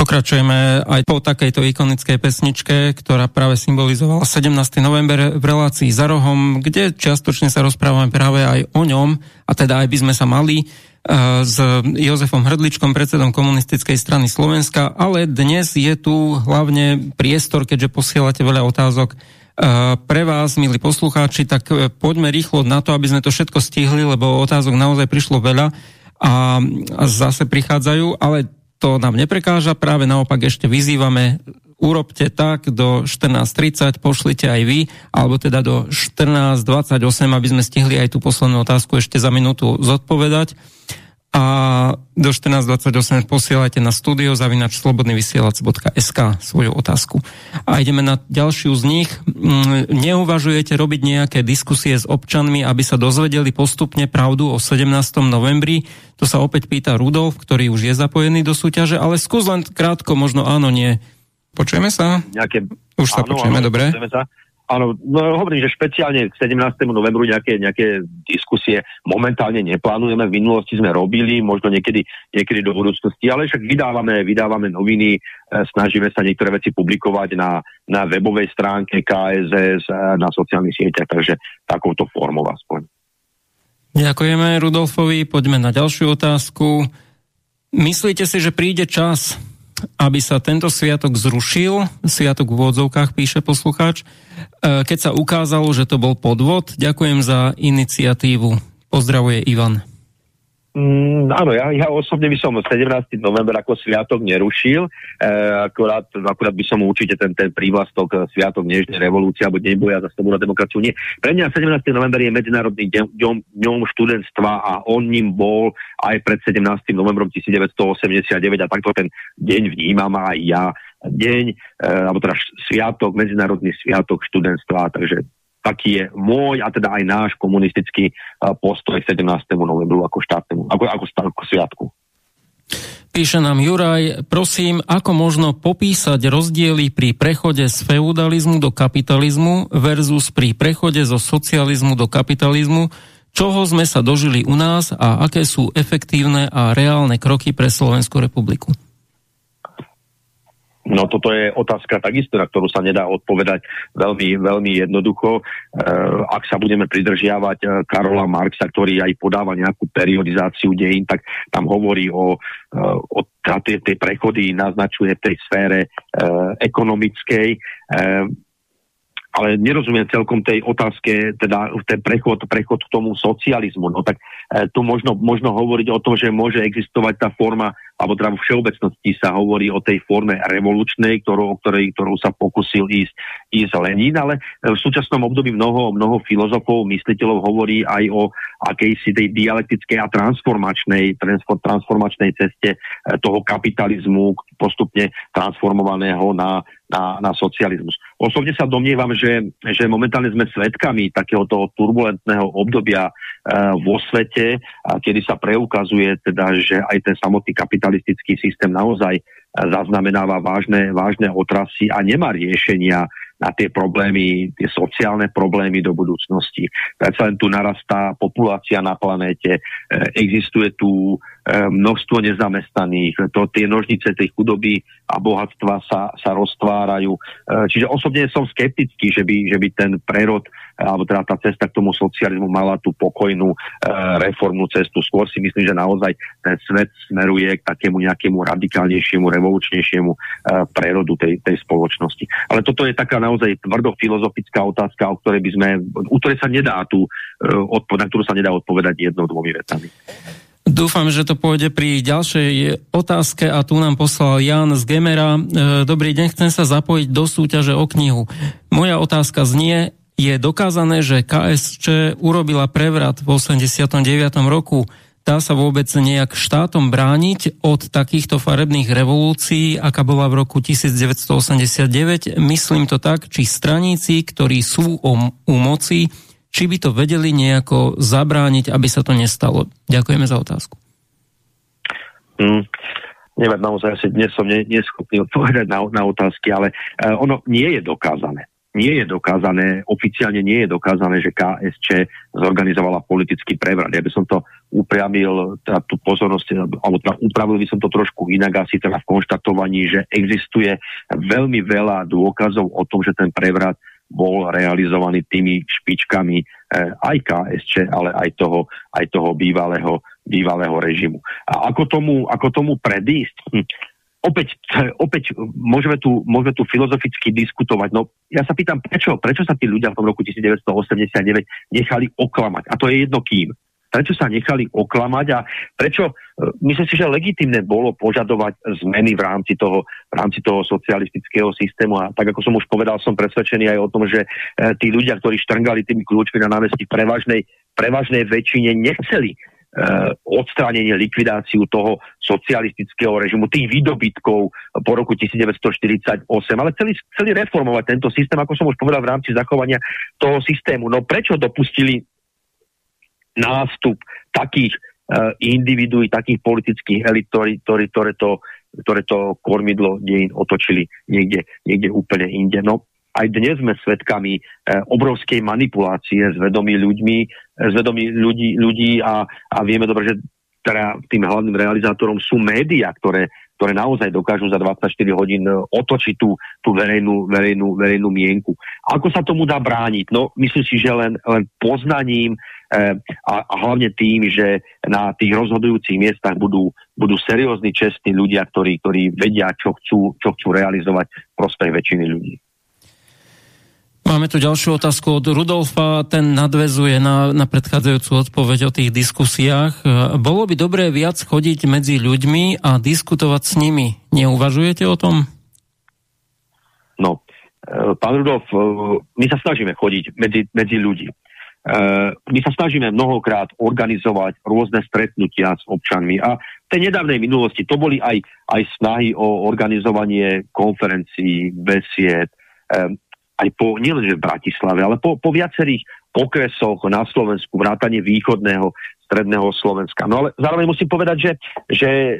[SPEAKER 1] Pokračujeme aj po takejto ikonickej pesničke, ktorá práve symbolizovala 17. november v relácii za rohom, kde čiastočne sa rozprávame práve aj o ňom, a teda aj by sme sa mali uh, s Jozefom Hrdličkom, predsedom komunistickej strany Slovenska, ale dnes je tu hlavne priestor, keďže posielate veľa otázok uh, pre vás, milí poslucháči, tak uh, poďme rýchlo na to, aby sme to všetko stihli, lebo otázok naozaj prišlo veľa a zase prichádzajú, ale to nám neprekáža, práve naopak ešte vyzývame, urobte tak do 14.30, pošlite aj vy, alebo teda do 14.28, aby sme stihli aj tú poslednú otázku ešte za minútu zodpovedať a do 14.28 posielajte na studio zavinač slobodnyvysielac.sk svoju otázku. A ideme na ďalšiu z nich. Mm, neuvažujete robiť nejaké diskusie s občanmi, aby sa dozvedeli postupne pravdu o 17. novembri? To sa opäť pýta Rudolf, ktorý už je zapojený do súťaže, ale skús len krátko, možno áno, nie. Počujeme sa?
[SPEAKER 2] Nejaké...
[SPEAKER 1] Už sa áno, počujeme, áno, dobre?
[SPEAKER 2] Počujeme sa. Áno, no hovorím, že špeciálne k 17. novembru nejaké, nejaké diskusie momentálne neplánujeme. V minulosti sme robili, možno niekedy, niekedy do budúcnosti, ale však vydávame, vydávame noviny, e, snažíme sa niektoré veci publikovať na, na webovej stránke KSS, e, na sociálnych sieťach, takže takouto formou aspoň.
[SPEAKER 1] Ďakujeme Rudolfovi, poďme na ďalšiu otázku. Myslíte si, že príde čas, aby sa tento sviatok zrušil, sviatok v úvodzovkách píše poslucháč, e, keď sa ukázalo, že to bol podvod. Ďakujem za iniciatívu. Pozdravuje Ivan.
[SPEAKER 2] Mm, áno, ja, ja osobne by som 17. november ako sviatok nerušil, e, akurát, akurát by som určite ten, ten prívlastok e, sviatok Nežnej revolúcie alebo Deň boja za slobodu a demokraciu nie. Pre mňa 17. november je Medzinárodný dňom, dňom študentstva a on ním bol aj pred 17. novembrom 1989 a takto ten deň vnímam aj ja deň, e, alebo teda sviatok, medzinárodný sviatok študentstva, takže taký je môj a teda aj náš komunistický postoj 17. novembru ako štátnemu, ako, ako, ako sviatku.
[SPEAKER 1] Píše nám Juraj, prosím, ako možno popísať rozdiely pri prechode z feudalizmu do kapitalizmu versus pri prechode zo socializmu do kapitalizmu, čoho sme sa dožili u nás a aké sú efektívne a reálne kroky pre Slovenskú republiku?
[SPEAKER 2] No toto je otázka takisto, na ktorú sa nedá odpovedať veľmi, veľmi jednoducho. E, ak sa budeme pridržiavať e, Karola Marxa, ktorý aj podáva nejakú periodizáciu dejín, tak tam hovorí o, e, o tie, prechody, naznačuje v tej sfére e, ekonomickej. E, ale nerozumiem celkom tej otázke, teda ten prechod, prechod k tomu socializmu. No tak e, tu možno, možno hovoriť o tom, že môže existovať tá forma alebo teda v všeobecnosti sa hovorí o tej forme revolučnej, ktorú, o ktorej, ktorú sa pokusil ísť, ísť Lenin, ale v súčasnom období mnoho, mnoho filozofov, mysliteľov hovorí aj o akejsi tej dialektickej a transformačnej, transformačnej ceste eh, toho kapitalizmu postupne transformovaného na, na, na socializmus. Osobne sa domnievam, že, že momentálne sme svedkami takéhoto turbulentného obdobia e, vo svete, a kedy sa preukazuje teda, že aj ten samotný kapitalizmus kapitalistický systém naozaj zaznamenáva vážne, vážne otrasy a nemá riešenia na tie problémy, tie sociálne problémy do budúcnosti. Predsa len tu narastá populácia na planéte, e, existuje tu e, množstvo nezamestnaných, to, tie nožnice tej chudoby a bohatstva sa, sa roztvárajú. E, čiže osobne som skeptický, že by, že by ten prerod alebo teda tá cesta k tomu socializmu mala tú pokojnú e, reformnú cestu. Skôr si myslím, že naozaj ten svet smeruje k takému nejakému radikálnejšiemu, revolučnejšiemu e, prerodu tej, tej spoločnosti. Ale toto je taká naozaj tvrdo filozofická otázka, o ktorej by sme, u ktorej sa nedá tu, e, na ktorú sa nedá odpovedať jednou, dvomi vetami.
[SPEAKER 1] Dúfam, že to pôjde pri ďalšej otázke a tu nám poslal Jan z Gemera. E, dobrý deň, chcem sa zapojiť do súťaže o knihu. Moja otázka znie, je dokázané, že KSČ urobila prevrat v 89. roku. Dá sa vôbec nejak štátom brániť od takýchto farebných revolúcií, aká bola v roku 1989? Myslím to tak, či straníci, ktorí sú o, u moci, či by to vedeli nejako zabrániť, aby sa to nestalo. Ďakujeme za otázku.
[SPEAKER 2] Hmm. Neviem, naozaj asi dnes som neschopný odpovedať na, na otázky, ale uh, ono nie je dokázané nie je dokázané, oficiálne nie je dokázané, že KSČ zorganizovala politický prevrat. Ja by som to upriamil teda tú pozornosť, alebo teda upravil by som to trošku inak asi teda v konštatovaní, že existuje veľmi veľa dôkazov o tom, že ten prevrat bol realizovaný tými špičkami eh, aj KSČ, ale aj toho, aj toho bývalého, bývalého režimu. A ako tomu, ako tomu predísť? Hm opäť, opäť môžeme, tu, môžeme tu filozoficky diskutovať. No ja sa pýtam, prečo, prečo sa tí ľudia v tom roku 1989 nechali oklamať? A to je jedno kým. Prečo sa nechali oklamať a prečo, e, myslím si, že legitimné bolo požadovať zmeny v rámci toho, v rámci toho socialistického systému a tak ako som už povedal, som presvedčený aj o tom, že e, tí ľudia, ktorí štrngali tými kľúčmi na námestí prevažnej, prevažnej väčšine nechceli Eh, odstránenie, likvidáciu toho socialistického režimu, tých výdobytkov po roku 1948, ale chceli, chceli reformovať tento systém, ako som už povedal, v rámci zachovania toho systému. No prečo dopustili nástup takých uh, individuí, takých politických elit, ktoré, to, ktoré to kormidlo dejín otočili niekde, niekde úplne inde. No aj dnes sme svedkami e, obrovskej manipulácie s vedomí ľuďmi, s vedomí ľudí, ľudí a, a vieme dobre, že teda tým hlavným realizátorom sú médiá, ktoré, ktoré naozaj dokážu za 24 hodín e, otočiť tú, tú verejnú, verejnú, verejnú mienku. Ako sa tomu dá brániť? No, myslím si, že len, len poznaním e, a, a hlavne tým, že na tých rozhodujúcich miestach budú, budú seriózni, čestní ľudia, ktorí, ktorí vedia, čo chcú, čo chcú realizovať prospech väčšiny ľudí.
[SPEAKER 1] Máme tu ďalšiu otázku od Rudolfa, ten nadvezuje na, na predchádzajúcu odpoveď o tých diskusiách. Bolo by dobré viac chodiť medzi ľuďmi a diskutovať s nimi. Neuvažujete o tom?
[SPEAKER 2] No, e, pán Rudolf, e, my sa snažíme chodiť medzi, medzi ľudí. E, my sa snažíme mnohokrát organizovať rôzne stretnutia s občanmi a v tej nedávnej minulosti to boli aj, aj snahy o organizovanie konferencií, besied, aj po, nielenže v Bratislave, ale po, po viacerých okresoch na Slovensku, vrátane východného, stredného Slovenska. No ale zároveň musím povedať, že, že e,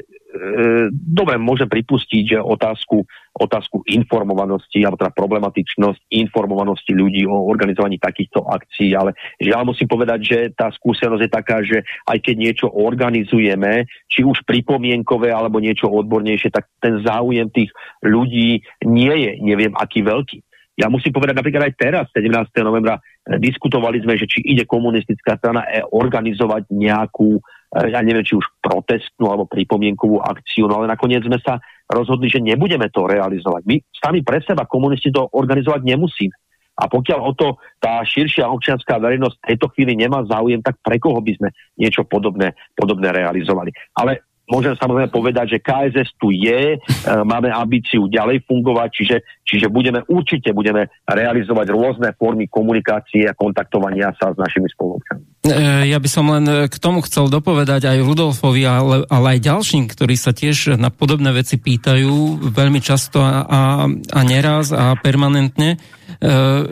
[SPEAKER 2] dobre, môžem pripustiť, že otázku, otázku informovanosti, alebo teda problematičnosť informovanosti ľudí o organizovaní takýchto akcií, ale žiaľ musím povedať, že tá skúsenosť je taká, že aj keď niečo organizujeme, či už pripomienkové alebo niečo odbornejšie, tak ten záujem tých ľudí nie je, neviem aký veľký. Ja musím povedať napríklad aj teraz, 17. novembra, eh, diskutovali sme, že či ide komunistická strana e organizovať nejakú, eh, ja neviem, či už protestnú alebo pripomienkovú akciu, no ale nakoniec sme sa rozhodli, že nebudeme to realizovať. My sami pre seba komunisti to organizovať nemusíme. A pokiaľ o to tá širšia občianská verejnosť v tejto chvíli nemá záujem, tak pre koho by sme niečo podobné, podobné realizovali. Ale môžem samozrejme povedať, že KSS tu je, e, máme ambíciu ďalej fungovať, čiže, čiže budeme určite budeme realizovať rôzne formy komunikácie a kontaktovania sa s našimi spolupčanmi.
[SPEAKER 1] E, ja by som len k tomu chcel dopovedať aj Rudolfovi, ale, ale aj ďalším, ktorí sa tiež na podobné veci pýtajú veľmi často a, a, a neraz a permanentne, e,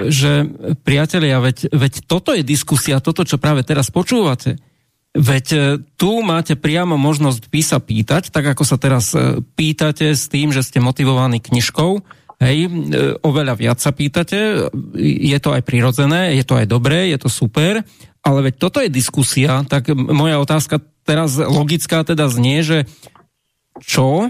[SPEAKER 1] že priatelia, veď, veď toto je diskusia, toto, čo práve teraz počúvate, Veď e, tu máte priamo možnosť vy sa pýtať, tak ako sa teraz e, pýtate s tým, že ste motivovaní knižkou, hej, e, oveľa viac sa pýtate, je to aj prirodzené, je to aj dobré, je to super, ale veď toto je diskusia, tak moja otázka teraz logická teda znie, že čo?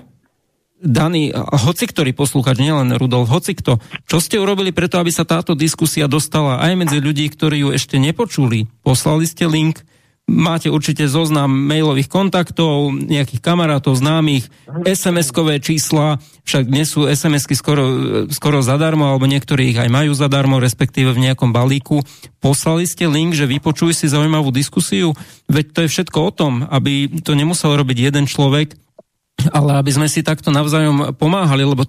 [SPEAKER 1] Daný, hoci ktorý poslúchač, nielen Rudolf, hoci kto, čo ste urobili preto, aby sa táto diskusia dostala aj medzi ľudí, ktorí ju ešte nepočuli? Poslali ste link, Máte určite zoznam mailových kontaktov, nejakých kamarátov, známych, SMS-kové čísla, však dnes sú SMS-ky skoro, skoro zadarmo, alebo niektorí ich aj majú zadarmo, respektíve v nejakom balíku. Poslali ste link, že vypočuj si zaujímavú diskusiu, veď to je všetko o tom, aby to nemusel robiť jeden človek, ale aby sme si takto navzájom pomáhali, lebo,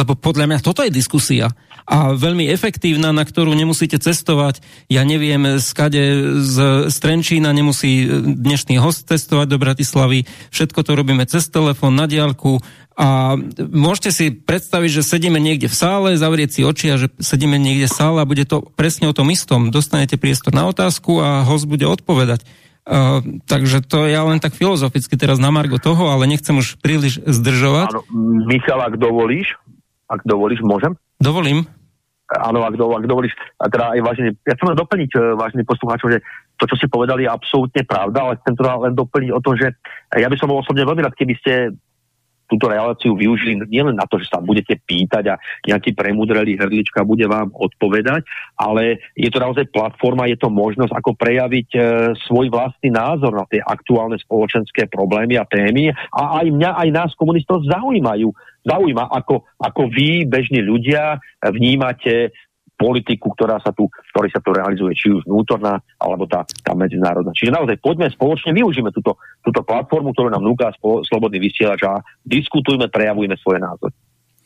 [SPEAKER 1] lebo podľa mňa toto je diskusia a veľmi efektívna, na ktorú nemusíte cestovať. Ja neviem, skade z Strenčína nemusí dnešný host cestovať do Bratislavy. Všetko to robíme cez telefón, na diálku a môžete si predstaviť, že sedíme niekde v sále, zavrieť si oči a že sedíme niekde v sále a bude to presne o tom istom. Dostanete priestor na otázku a host bude odpovedať. Uh, takže to ja len tak filozoficky teraz na margo toho, ale nechcem už príliš zdržovať. Áno,
[SPEAKER 2] Michal, ak dovolíš, ak dovolíš, môžem?
[SPEAKER 1] Dovolím.
[SPEAKER 2] Áno, ak, do, ak dovolíš, a teda aj vážne, ja chcem len doplniť, e, vážne poslucháčov, že to, čo si povedali, je absolútne pravda, ale chcem teda len doplniť o to, že ja by som bol osobne veľmi rád, keby ste túto reláciu využili nielen na to, že sa budete pýtať a nejaký premudrelý hrdlička bude vám odpovedať, ale je to naozaj platforma, je to možnosť, ako prejaviť e, svoj vlastný názor na tie aktuálne spoločenské problémy a témy a aj mňa, aj nás komunistov zaujímajú. Zaujíma, ako, ako vy, bežní ľudia, vnímate politiku, ktorá sa tu, ktorý sa tu realizuje, či už vnútorná, alebo tá, tá medzinárodná. Čiže naozaj poďme spoločne, využíme túto, túto platformu, ktorú nám núka Slobodný vysielač a diskutujme, prejavujme svoje názory.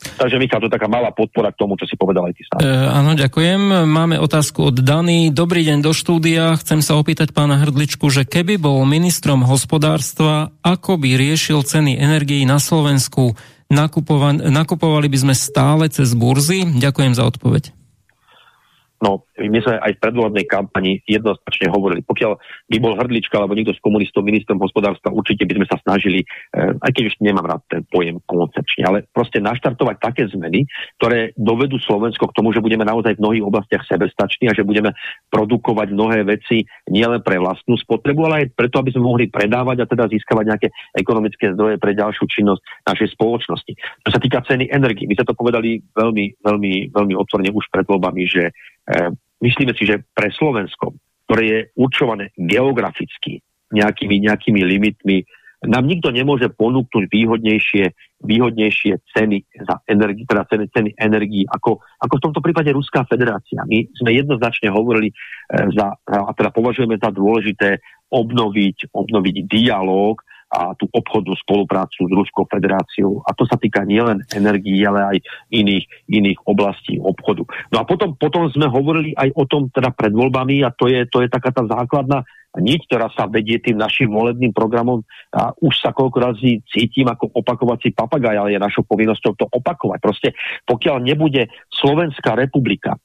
[SPEAKER 2] Takže Michal, to je taká malá podpora k tomu, čo si povedal aj ty sám.
[SPEAKER 1] E, áno, ďakujem. Máme otázku od Dany. Dobrý deň do štúdia. Chcem sa opýtať pána Hrdličku, že keby bol ministrom hospodárstva, ako by riešil ceny energií na Slovensku? Nakupovali by sme stále cez burzy? Ďakujem za odpoveď.
[SPEAKER 2] No, my sme aj v predvolebnej kampani jednoznačne hovorili, pokiaľ by bol Hrdlička alebo niekto z komunistov ministrom hospodárstva, určite by sme sa snažili, eh, aj keď ešte nemám rád ten pojem koncepčne, ale proste naštartovať také zmeny, ktoré dovedú Slovensko k tomu, že budeme naozaj v mnohých oblastiach sebestační a že budeme produkovať mnohé veci nielen pre vlastnú spotrebu, ale aj preto, aby sme mohli predávať a teda získavať nejaké ekonomické zdroje pre ďalšiu činnosť našej spoločnosti. Čo sa týka ceny energii, my sa to povedali veľmi, veľmi, veľmi otvorene už pred voľbami, že myslíme si, že pre Slovensko, ktoré je určované geograficky nejakými, nejakými limitmi, nám nikto nemôže ponúknuť výhodnejšie, výhodnejšie ceny za energii, teda ceny, ceny energii, ako, ako v tomto prípade Ruská federácia. My sme jednoznačne hovorili e, za, a teda považujeme za dôležité obnoviť, obnoviť dialog a tú obchodnú spoluprácu s Ruskou federáciou. A to sa týka nielen energií, ale aj iných, iných oblastí obchodu. No a potom, potom sme hovorili aj o tom teda pred voľbami a to je, to je taká tá základná niť, ktorá sa vedie tým našim volebným programom a už sa koľko cítim ako opakovací papagaj, ale je našou povinnosťou to opakovať. Proste pokiaľ nebude Slovenská republika e,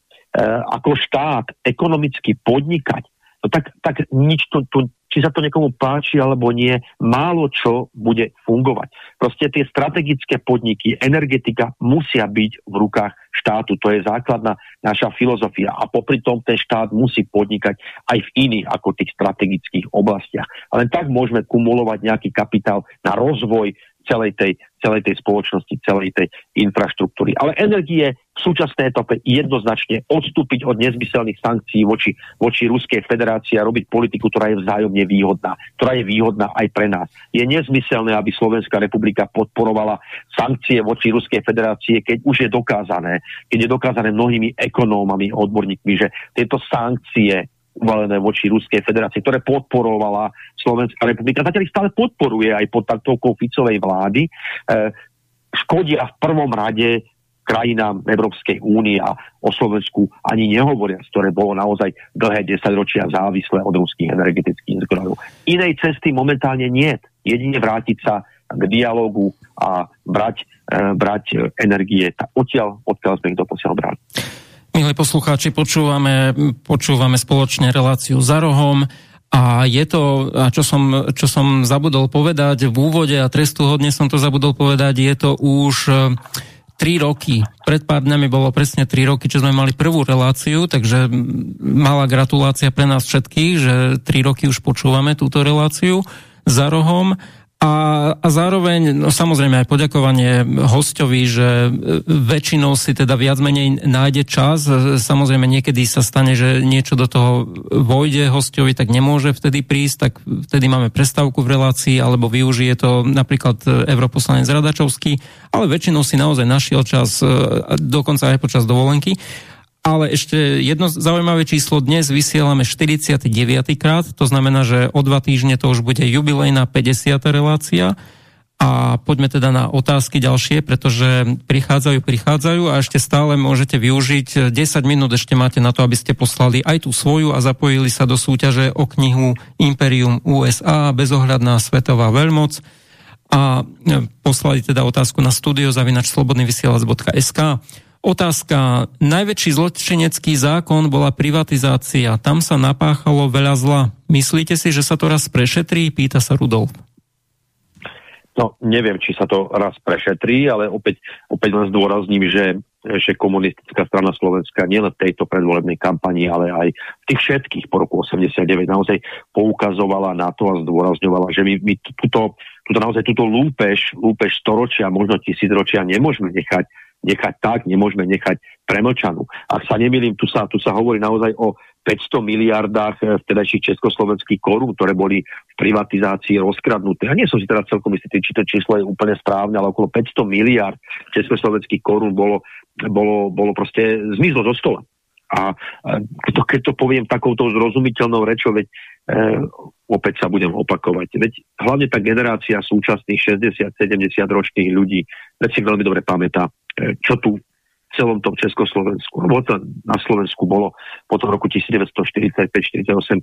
[SPEAKER 2] ako štát ekonomicky podnikať, no tak, tak nič tu, tu, či sa to niekomu páči alebo nie, málo čo bude fungovať. Proste tie strategické podniky, energetika musia byť v rukách štátu. To je základná naša filozofia. A popri tom ten štát musí podnikať aj v iných ako tých strategických oblastiach. A len tak môžeme kumulovať nejaký kapitál na rozvoj celej tej, celej tej spoločnosti, celej tej infraštruktúry. Ale energie v súčasnej etope jednoznačne odstúpiť od nezmyselných sankcií voči, voči Ruskej federácii a robiť politiku, ktorá je vzájomne výhodná, ktorá je výhodná aj pre nás. Je nezmyselné, aby Slovenská republika podporovala sankcie voči Ruskej federácie, keď už je dokázané, keď je dokázané mnohými ekonómami, odborníkmi, že tieto sankcie uvalené voči Ruskej federácii, ktoré podporovala Slovenská republika. Zatiaľ ich stále podporuje aj pod taktovkou Ficovej vlády. E, škodia v prvom rade krajinám Európskej únie a o Slovensku ani nehovoria, ktoré bolo naozaj dlhé desaťročia závislé od ruských energetických zdrojov. Inej cesty momentálne nie. Jedine vrátiť sa k dialogu a brať, e, brať energie odtiaľ, odkiaľ sme ich doposiaľ brali.
[SPEAKER 1] Milí poslucháči, počúvame, počúvame spoločne reláciu za rohom a je to, a čo som, čo som zabudol povedať v úvode a trestu hodne som to zabudol povedať, je to už 3 e, roky. Pred pár dňami bolo presne 3 roky, čo sme mali prvú reláciu, takže malá gratulácia pre nás všetkých, že 3 roky už počúvame túto reláciu za rohom a, a zároveň, no samozrejme aj poďakovanie hostovi, že e, väčšinou si teda viac menej nájde čas. E, samozrejme niekedy sa stane, že niečo do toho vojde hostovi, tak nemôže vtedy prísť, tak vtedy máme prestávku v relácii, alebo využije to napríklad e, europoslanec Radačovský, ale väčšinou si naozaj našiel čas, dokonca aj počas dovolenky. Ale ešte jedno zaujímavé číslo, dnes vysielame 49. krát, to znamená, že o dva týždne to už bude jubilejná 50. relácia. A poďme teda na otázky ďalšie, pretože prichádzajú, prichádzajú a ešte stále môžete využiť 10 minút ešte máte na to, aby ste poslali aj tú svoju a zapojili sa do súťaže o knihu Imperium USA, bezohľadná svetová veľmoc a poslali teda otázku na studiozavinačslobodnyvysielac.sk Otázka. Najväčší zločinecký zákon bola privatizácia. Tam sa napáchalo veľa zla. Myslíte si, že sa to raz prešetrí? Pýta sa Rudolf.
[SPEAKER 2] No, neviem, či sa to raz prešetrí, ale opäť, opäť len zdôrazním, že, že komunistická strana Slovenska nielen v tejto predvolebnej kampani, ale aj v tých všetkých po roku 89 naozaj poukazovala na to a zdôrazňovala, že my, my túto, túto naozaj túto lúpež, lúpež storočia, možno tisícročia nemôžeme nechať nechať tak, nemôžeme nechať premlčanú. Ak sa nemýlim, tu sa, tu sa hovorí naozaj o 500 miliardách eh, vtedajších československých korún, ktoré boli v privatizácii rozkradnuté. A nie som si teraz celkom istý, či to číslo je úplne správne, ale okolo 500 miliard československých korún bolo, bolo, bolo proste zmizlo zo stola. A to, keď to poviem takouto zrozumiteľnou rečou, veď opäť sa budem opakovať. Veď hlavne tá generácia súčasných 60-70 ročných ľudí, veď si veľmi dobre pamätá, e, čo tu celom tom Československu, alebo to na Slovensku bolo po tom roku 1945-48 eh,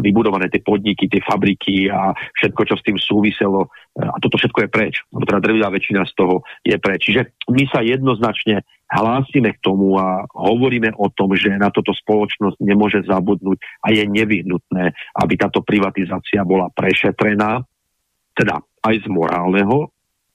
[SPEAKER 2] vybudované tie podniky, tie fabriky a všetko, čo s tým súviselo. Eh, a toto všetko je preč. Teda drvivá väčšina z toho je preč. Čiže my sa jednoznačne hlásime k tomu a hovoríme o tom, že na toto spoločnosť nemôže zabudnúť a je nevyhnutné, aby táto privatizácia bola prešetrená, teda aj z morálneho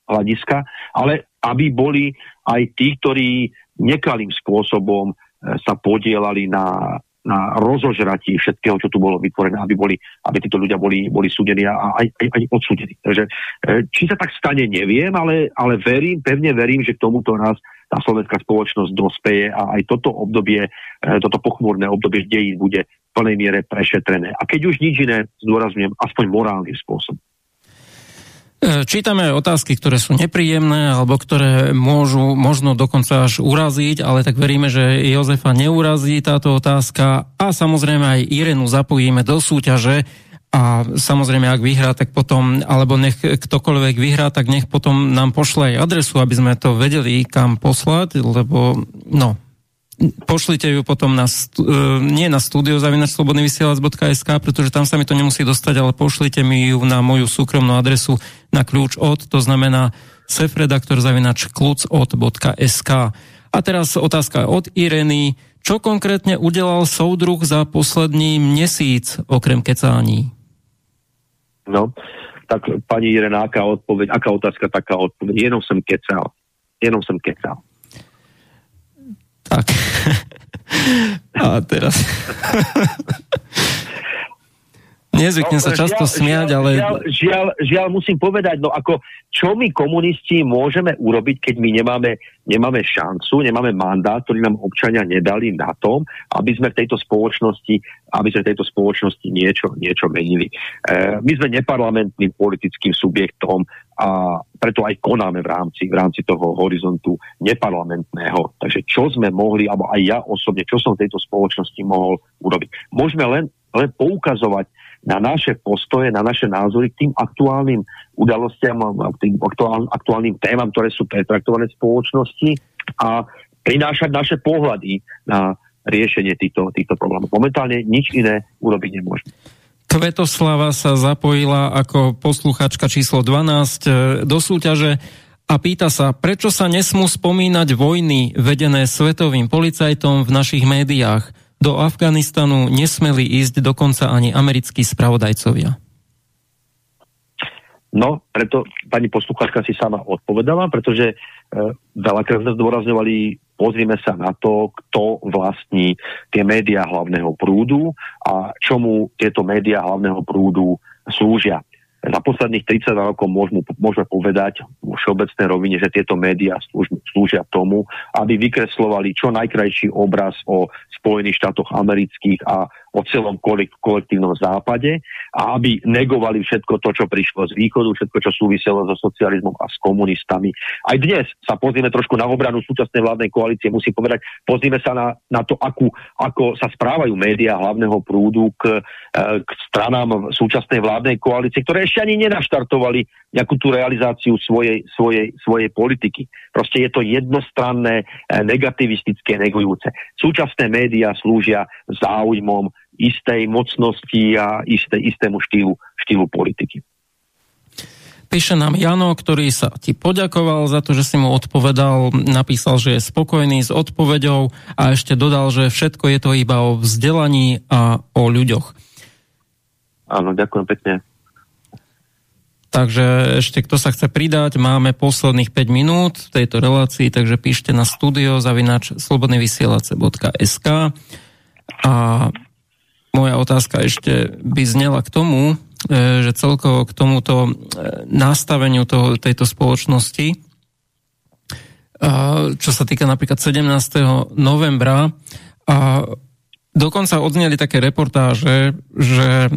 [SPEAKER 2] hľadiska, ale aby boli aj tí, ktorí nekalým spôsobom e, sa podielali na, na rozožratí všetkého, čo tu bolo vytvorené, aby, boli, aby títo ľudia boli, boli súdení a aj, aj, aj odsúdení. Takže e, či sa tak stane, neviem, ale, ale verím, pevne verím, že k tomuto nás tá slovenská spoločnosť dospeje a aj toto obdobie, e, toto pochmúrne obdobie dejín bude v plnej miere prešetrené. A keď už nič iné, zdôrazňujem, aspoň morálnym spôsobom.
[SPEAKER 1] E, čítame otázky, ktoré sú nepríjemné alebo ktoré môžu možno dokonca až uraziť, ale tak veríme, že Jozefa neurazí táto otázka a samozrejme aj Irenu zapojíme do súťaže a samozrejme, ak vyhrá, tak potom, alebo nech ktokoľvek vyhrá, tak nech potom nám pošle aj adresu, aby sme to vedeli, kam poslať, lebo no, pošlite ju potom na, e, nie na studio zavinačslobodnyvysielac.sk, pretože tam sa mi to nemusí dostať, ale pošlite mi ju na moju súkromnú adresu na kľúč od, to znamená sefredaktor zavinač klucod.sk. A teraz otázka od Ireny. Čo konkrétne udelal soudruh za posledný mesíc okrem kecání?
[SPEAKER 2] No, tak pani Irena, aká odpoveď, aká otázka, taká odpoveď. Jenom som kecal. Jenom som kecal.
[SPEAKER 1] Tak. A teraz... Nezvyknem no, sa často žiaľ, smiať, ale...
[SPEAKER 2] Žiaľ, žiaľ, žiaľ, musím povedať, no ako, čo my komunisti môžeme urobiť, keď my nemáme, nemáme šancu, nemáme mandát, ktorý nám občania nedali na tom, aby sme v tejto spoločnosti, aby sme v tejto spoločnosti niečo, niečo menili. E, my sme neparlamentným politickým subjektom a preto aj konáme v rámci, v rámci toho horizontu neparlamentného. Takže čo sme mohli, alebo aj ja osobne, čo som v tejto spoločnosti mohol urobiť. Môžeme len, len poukazovať na naše postoje, na naše názory k tým aktuálnym udalostiam, tým aktuál, aktuálnym témam, ktoré sú pretraktované v spoločnosti a prinášať naše pohľady na riešenie týchto, týchto problémov. Momentálne nič iné urobiť nemôžeme.
[SPEAKER 1] Kvetoslava sa zapojila ako posluchačka číslo 12 e, do súťaže a pýta sa, prečo sa nesmú spomínať vojny vedené svetovým policajtom v našich médiách. Do Afganistanu nesmeli ísť dokonca ani americkí spravodajcovia.
[SPEAKER 2] No, preto pani poslucháčka si sama odpovedala, pretože e, veľakrát sme zdôrazňovali, pozrime sa na to, kto vlastní tie médiá hlavného prúdu a čomu tieto médiá hlavného prúdu slúžia za posledných 30 rokov môžeme, môžeme povedať v všeobecnej rovine, že tieto médiá slúžia tomu, aby vykreslovali čo najkrajší obraz o Spojených štátoch amerických a o celom kolektívnom západe a aby negovali všetko to, čo prišlo z východu, všetko, čo súviselo so socializmom a s komunistami. Aj dnes sa pozrieme trošku na obranu súčasnej vládnej koalície, musím povedať, pozrieme sa na, na to, akú, ako sa správajú médiá hlavného prúdu k, e, k stranám súčasnej vládnej koalície, ktoré ešte ani nenaštartovali nejakú tú realizáciu svojej, svojej, svojej politiky. Proste je to jednostranné, e, negativistické, negujúce. Súčasné médiá slúžia záujmom istej mocnosti a isté, istému štýlu, štýlu politiky.
[SPEAKER 1] Píše nám Jano, ktorý sa ti poďakoval za to, že si mu odpovedal, napísal, že je spokojný s odpoveďou a ešte dodal, že všetko je to iba o vzdelaní a o ľuďoch.
[SPEAKER 2] Áno, ďakujem pekne.
[SPEAKER 1] Takže ešte kto sa chce pridať, máme posledných 5 minút v tejto relácii, takže píšte na studio zavinač slobodnyvysielace.sk a moja otázka ešte by znela k tomu, e, že celkovo k tomuto e, nastaveniu toho, tejto spoločnosti, čo sa týka napríklad 17. novembra, a dokonca odzneli také reportáže, že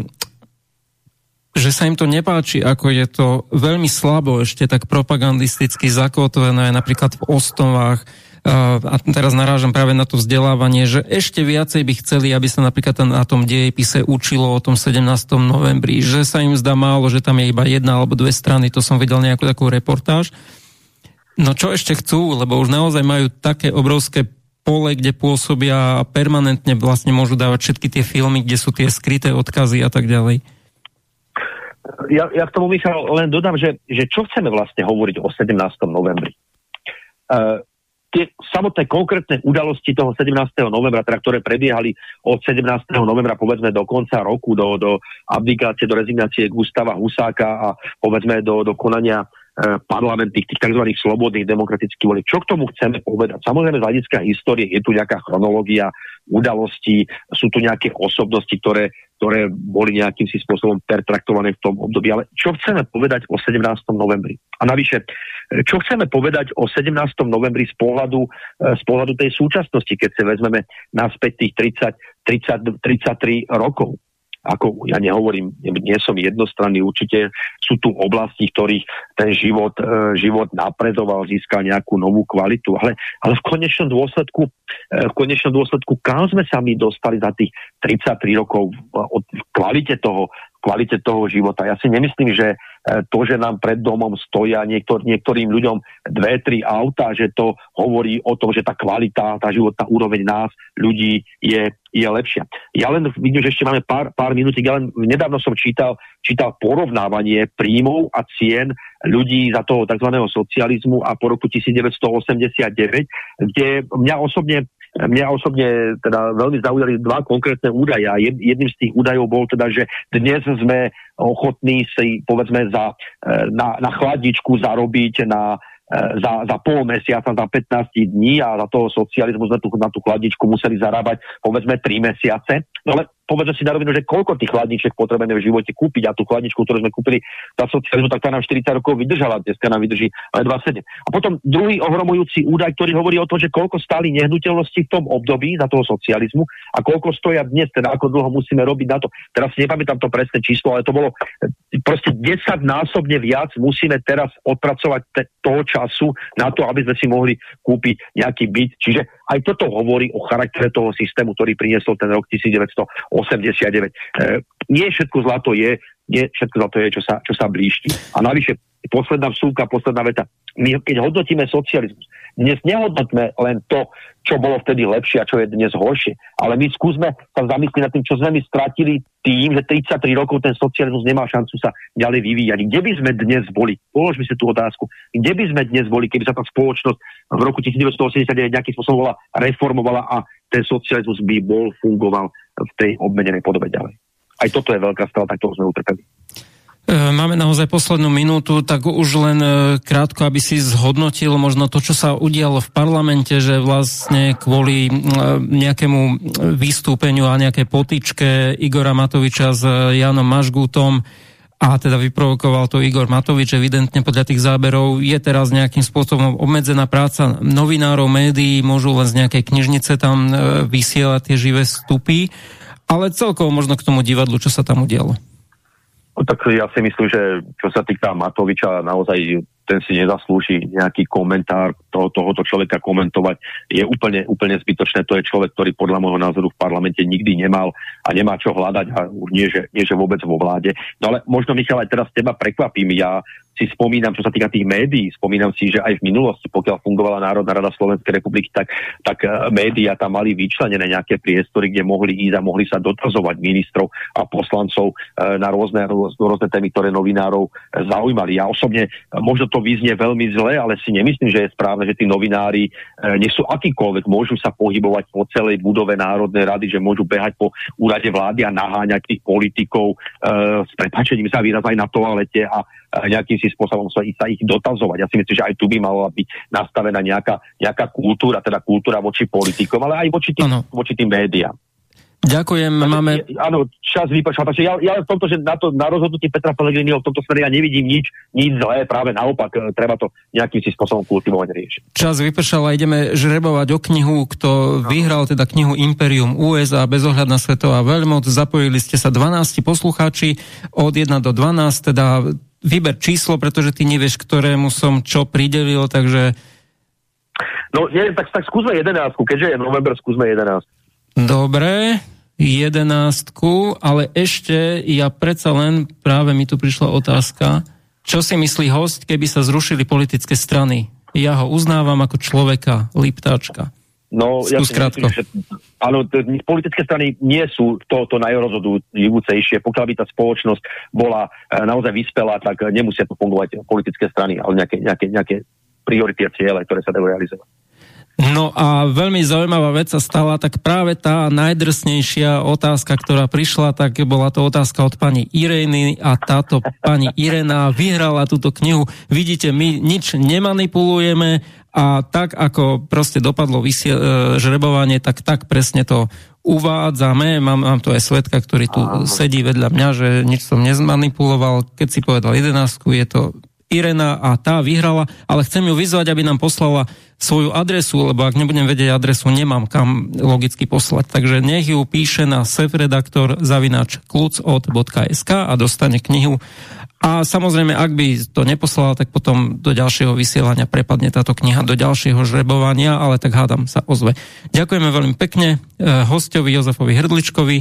[SPEAKER 1] že sa im to nepáči, ako je to veľmi slabo ešte tak propagandisticky zakotvené napríklad v ostovách a teraz narážam práve na to vzdelávanie, že ešte viacej by chceli, aby sa napríklad na tom dejepise učilo o tom 17. novembri, že sa im zdá málo, že tam je iba jedna alebo dve strany, to som videl nejakú takú reportáž. No čo ešte chcú, lebo už naozaj majú také obrovské pole, kde pôsobia a permanentne vlastne môžu dávať všetky tie filmy, kde sú tie skryté odkazy a tak ďalej
[SPEAKER 2] ja, ja k tomu, Michal, len dodám, že, že čo chceme vlastne hovoriť o 17. novembri. Uh, tie samotné konkrétne udalosti toho 17. novembra, teda, ktoré prebiehali od 17. novembra povedzme do konca roku, do, do abdikácie, do rezignácie Gustava Husáka a povedzme do, do konania e, parlamentných, tých tzv. slobodných demokratických volieb. Čo k tomu chceme povedať? Samozrejme z hľadiska histórie je tu nejaká chronológia udalostí, sú tu nejaké osobnosti, ktoré ktoré boli nejakým si spôsobom pertraktované v tom období. Ale čo chceme povedať o 17. novembri? A navyše, čo chceme povedať o 17. novembri z pohľadu, eh, z pohľadu tej súčasnosti, keď si vezmeme naspäť tých 30, 30, 33 rokov? ako ja nehovorím, nie som jednostranný, určite sú tu oblasti, ktorých ten život, e, život napredoval, získal nejakú novú kvalitu, ale, ale v konečnom dôsledku, e, v konečnom dôsledku, kam sme sa my dostali za tých 33 rokov od kvalite toho, kvalite toho života. Ja si nemyslím, že e, to, že nám pred domom stoja niektor, niektorým ľuďom dve, tri auta, že to hovorí o tom, že tá kvalita, tá životná úroveň nás, ľudí je, je lepšia. Ja len vidím, že ešte máme pár, pár minút, ja len nedávno som čítal, čítal porovnávanie príjmov a cien ľudí za toho tzv. socializmu a po roku 1989, kde mňa osobne Mňa osobne teda veľmi zaujali dva konkrétne údaje a jedným z tých údajov bol teda, že dnes sme ochotní si povedzme za, e, na, na chladničku zarobiť na e, za, za pol mesiaca, za 15 dní a za toho socializmu sme tu, na tú chladničku museli zarábať povedzme 3 mesiace. No ale povedzme si na rovinu, že koľko tých chladničiek potrebujeme v živote kúpiť a tú chladničku, ktorú sme kúpili za socializmu, tak tá nám 40 rokov vydržala, dneska nám vydrží ale 27. A potom druhý ohromujúci údaj, ktorý hovorí o tom, že koľko stáli nehnuteľnosti v tom období za toho socializmu a koľko stoja dnes, teda ako dlho musíme robiť na to. Teraz si nepamätám to presné číslo, ale to bolo e, proste 10 násobne viac musíme teraz odpracovať te, toho času na to, aby sme si mohli kúpiť nejaký byt. Čiže aj toto hovorí o charaktere toho systému, ktorý priniesol ten rok 1989. E, nie všetko zlato je, nie všetko zlato je, čo sa, čo sa blíšti. A navyše, posledná vsúka, posledná veta. My, keď hodnotíme socializmus, dnes nehodnotme len to, čo bolo vtedy lepšie a čo je dnes horšie, ale my skúsme sa zamyslieť nad tým, čo sme my stratili tým, že 33 rokov ten socializmus nemá šancu sa ďalej vyvíjať. Kde by sme dnes boli? Položme si tú otázku. Kde by sme dnes boli, keby sa tá spoločnosť v roku 1989 nejakým spôsobom bola reformovala a ten socializmus by bol, fungoval v tej obmenenej podobe ďalej. Aj toto je veľká strata, ktorú sme utrpeli.
[SPEAKER 1] E, máme naozaj poslednú minútu, tak už len e, krátko, aby si zhodnotil možno to, čo sa udialo v parlamente, že vlastne kvôli e, nejakému vystúpeniu a nejakej potičke Igora Matoviča s Janom Mažgútom a teda vyprovokoval to Igor Matovič, evidentne podľa tých záberov je teraz nejakým spôsobom obmedzená práca novinárov, médií, môžu len z nejakej knižnice tam vysielať tie živé vstupy, ale celkovo možno k tomu divadlu, čo sa tam udialo.
[SPEAKER 2] Tak ja si myslím, že čo sa týka Matoviča, naozaj ten si nezaslúži nejaký komentár toho, tohoto človeka komentovať. Je úplne, úplne zbytočné. To je človek, ktorý podľa môjho názoru v parlamente nikdy nemal a nemá čo hľadať a nie, že, nie, že vôbec vo vláde. No ale možno, Michal, aj teraz teba prekvapím. Ja si spomínam, čo sa týka tých médií, spomínam si, že aj v minulosti, pokiaľ fungovala Národná rada Slovenskej republiky, tak, tak uh, médiá tam mali vyčlenené nejaké priestory, kde mohli ísť a mohli sa dotazovať ministrov a poslancov uh, na rôzne, rôzne témy, ktoré novinárov uh, zaujímali. Ja osobne možno to vyznie veľmi zle, ale si nemyslím, že je správne, že tí novinári nie sú akýkoľvek, môžu sa pohybovať po celej budove Národnej rady, že môžu behať po úrade vlády a naháňať tých politikov s prepačením sa výraz aj na toalete a nejakým si spôsobom sa ich, sa ich dotazovať. Ja si myslím, že aj tu by mala byť nastavená nejaká, nejaká kultúra, teda kultúra voči politikom, ale aj voči tým, voči tým médiám.
[SPEAKER 1] Ďakujem, Takže, máme...
[SPEAKER 2] Áno, čas vypršal. Takže ja, ja v tomto, že na, to, na rozhodnutie Petra Pellegriniho v tomto smere ja nevidím nič, nič zlé, práve naopak, e, treba to nejakým si spôsobom kultivovať riešiť.
[SPEAKER 1] Čas vypršal a ideme žrebovať o knihu, kto vyhral teda knihu Imperium USA bez ohľad na svetová veľmoc. Zapojili ste sa 12 poslucháči od 1 do 12, teda vyber číslo, pretože ty nevieš, ktorému som čo pridelil, takže...
[SPEAKER 2] No nie, tak, tak skúsme 11, keďže je november, skúsme 11.
[SPEAKER 1] Dobre, jedenáctku, ale ešte ja predsa len, práve mi tu prišla otázka, čo si myslí host, keby sa zrušili politické strany? Ja ho uznávam ako človeka, Liptáčka.
[SPEAKER 2] No, ja si myslím, že áno, politické strany nie sú to, to najrozhodujúcejšie. Pokiaľ by tá spoločnosť bola e, naozaj vyspelá, tak nemusia to fungovať politické strany, ale nejaké, nejaké, nejaké priority a ciele, ktoré sa dajú realizovať.
[SPEAKER 1] No a veľmi zaujímavá vec sa stala, tak práve tá najdrsnejšia otázka, ktorá prišla, tak bola to otázka od pani Irény a táto pani Irena vyhrala túto knihu. Vidíte, my nič nemanipulujeme a tak, ako proste dopadlo vysie, e, žrebovanie, tak tak presne to uvádzame. Mám, mám tu aj svetka, ktorý tu sedí vedľa mňa, že nič som nezmanipuloval. Keď si povedal 11, je to Irena a tá vyhrala, ale chcem ju vyzvať, aby nám poslala svoju adresu, lebo ak nebudem vedieť adresu, nemám kam logicky poslať. Takže nech ju píše na sefredaktor zavinač klucod.sk a dostane knihu. A samozrejme, ak by to neposlala, tak potom do ďalšieho vysielania prepadne táto kniha do ďalšieho žrebovania, ale tak hádam sa ozve. Ďakujeme veľmi pekne eh, hostovi Jozefovi Hrdličkovi.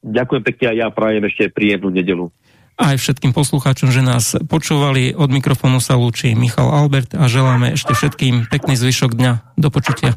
[SPEAKER 2] Ďakujem pekne a ja prajem ešte príjemnú nedelu
[SPEAKER 1] aj všetkým poslucháčom, že nás počúvali. Od mikrofónu sa lúči Michal Albert a želáme ešte všetkým pekný zvyšok dňa. Do počutia.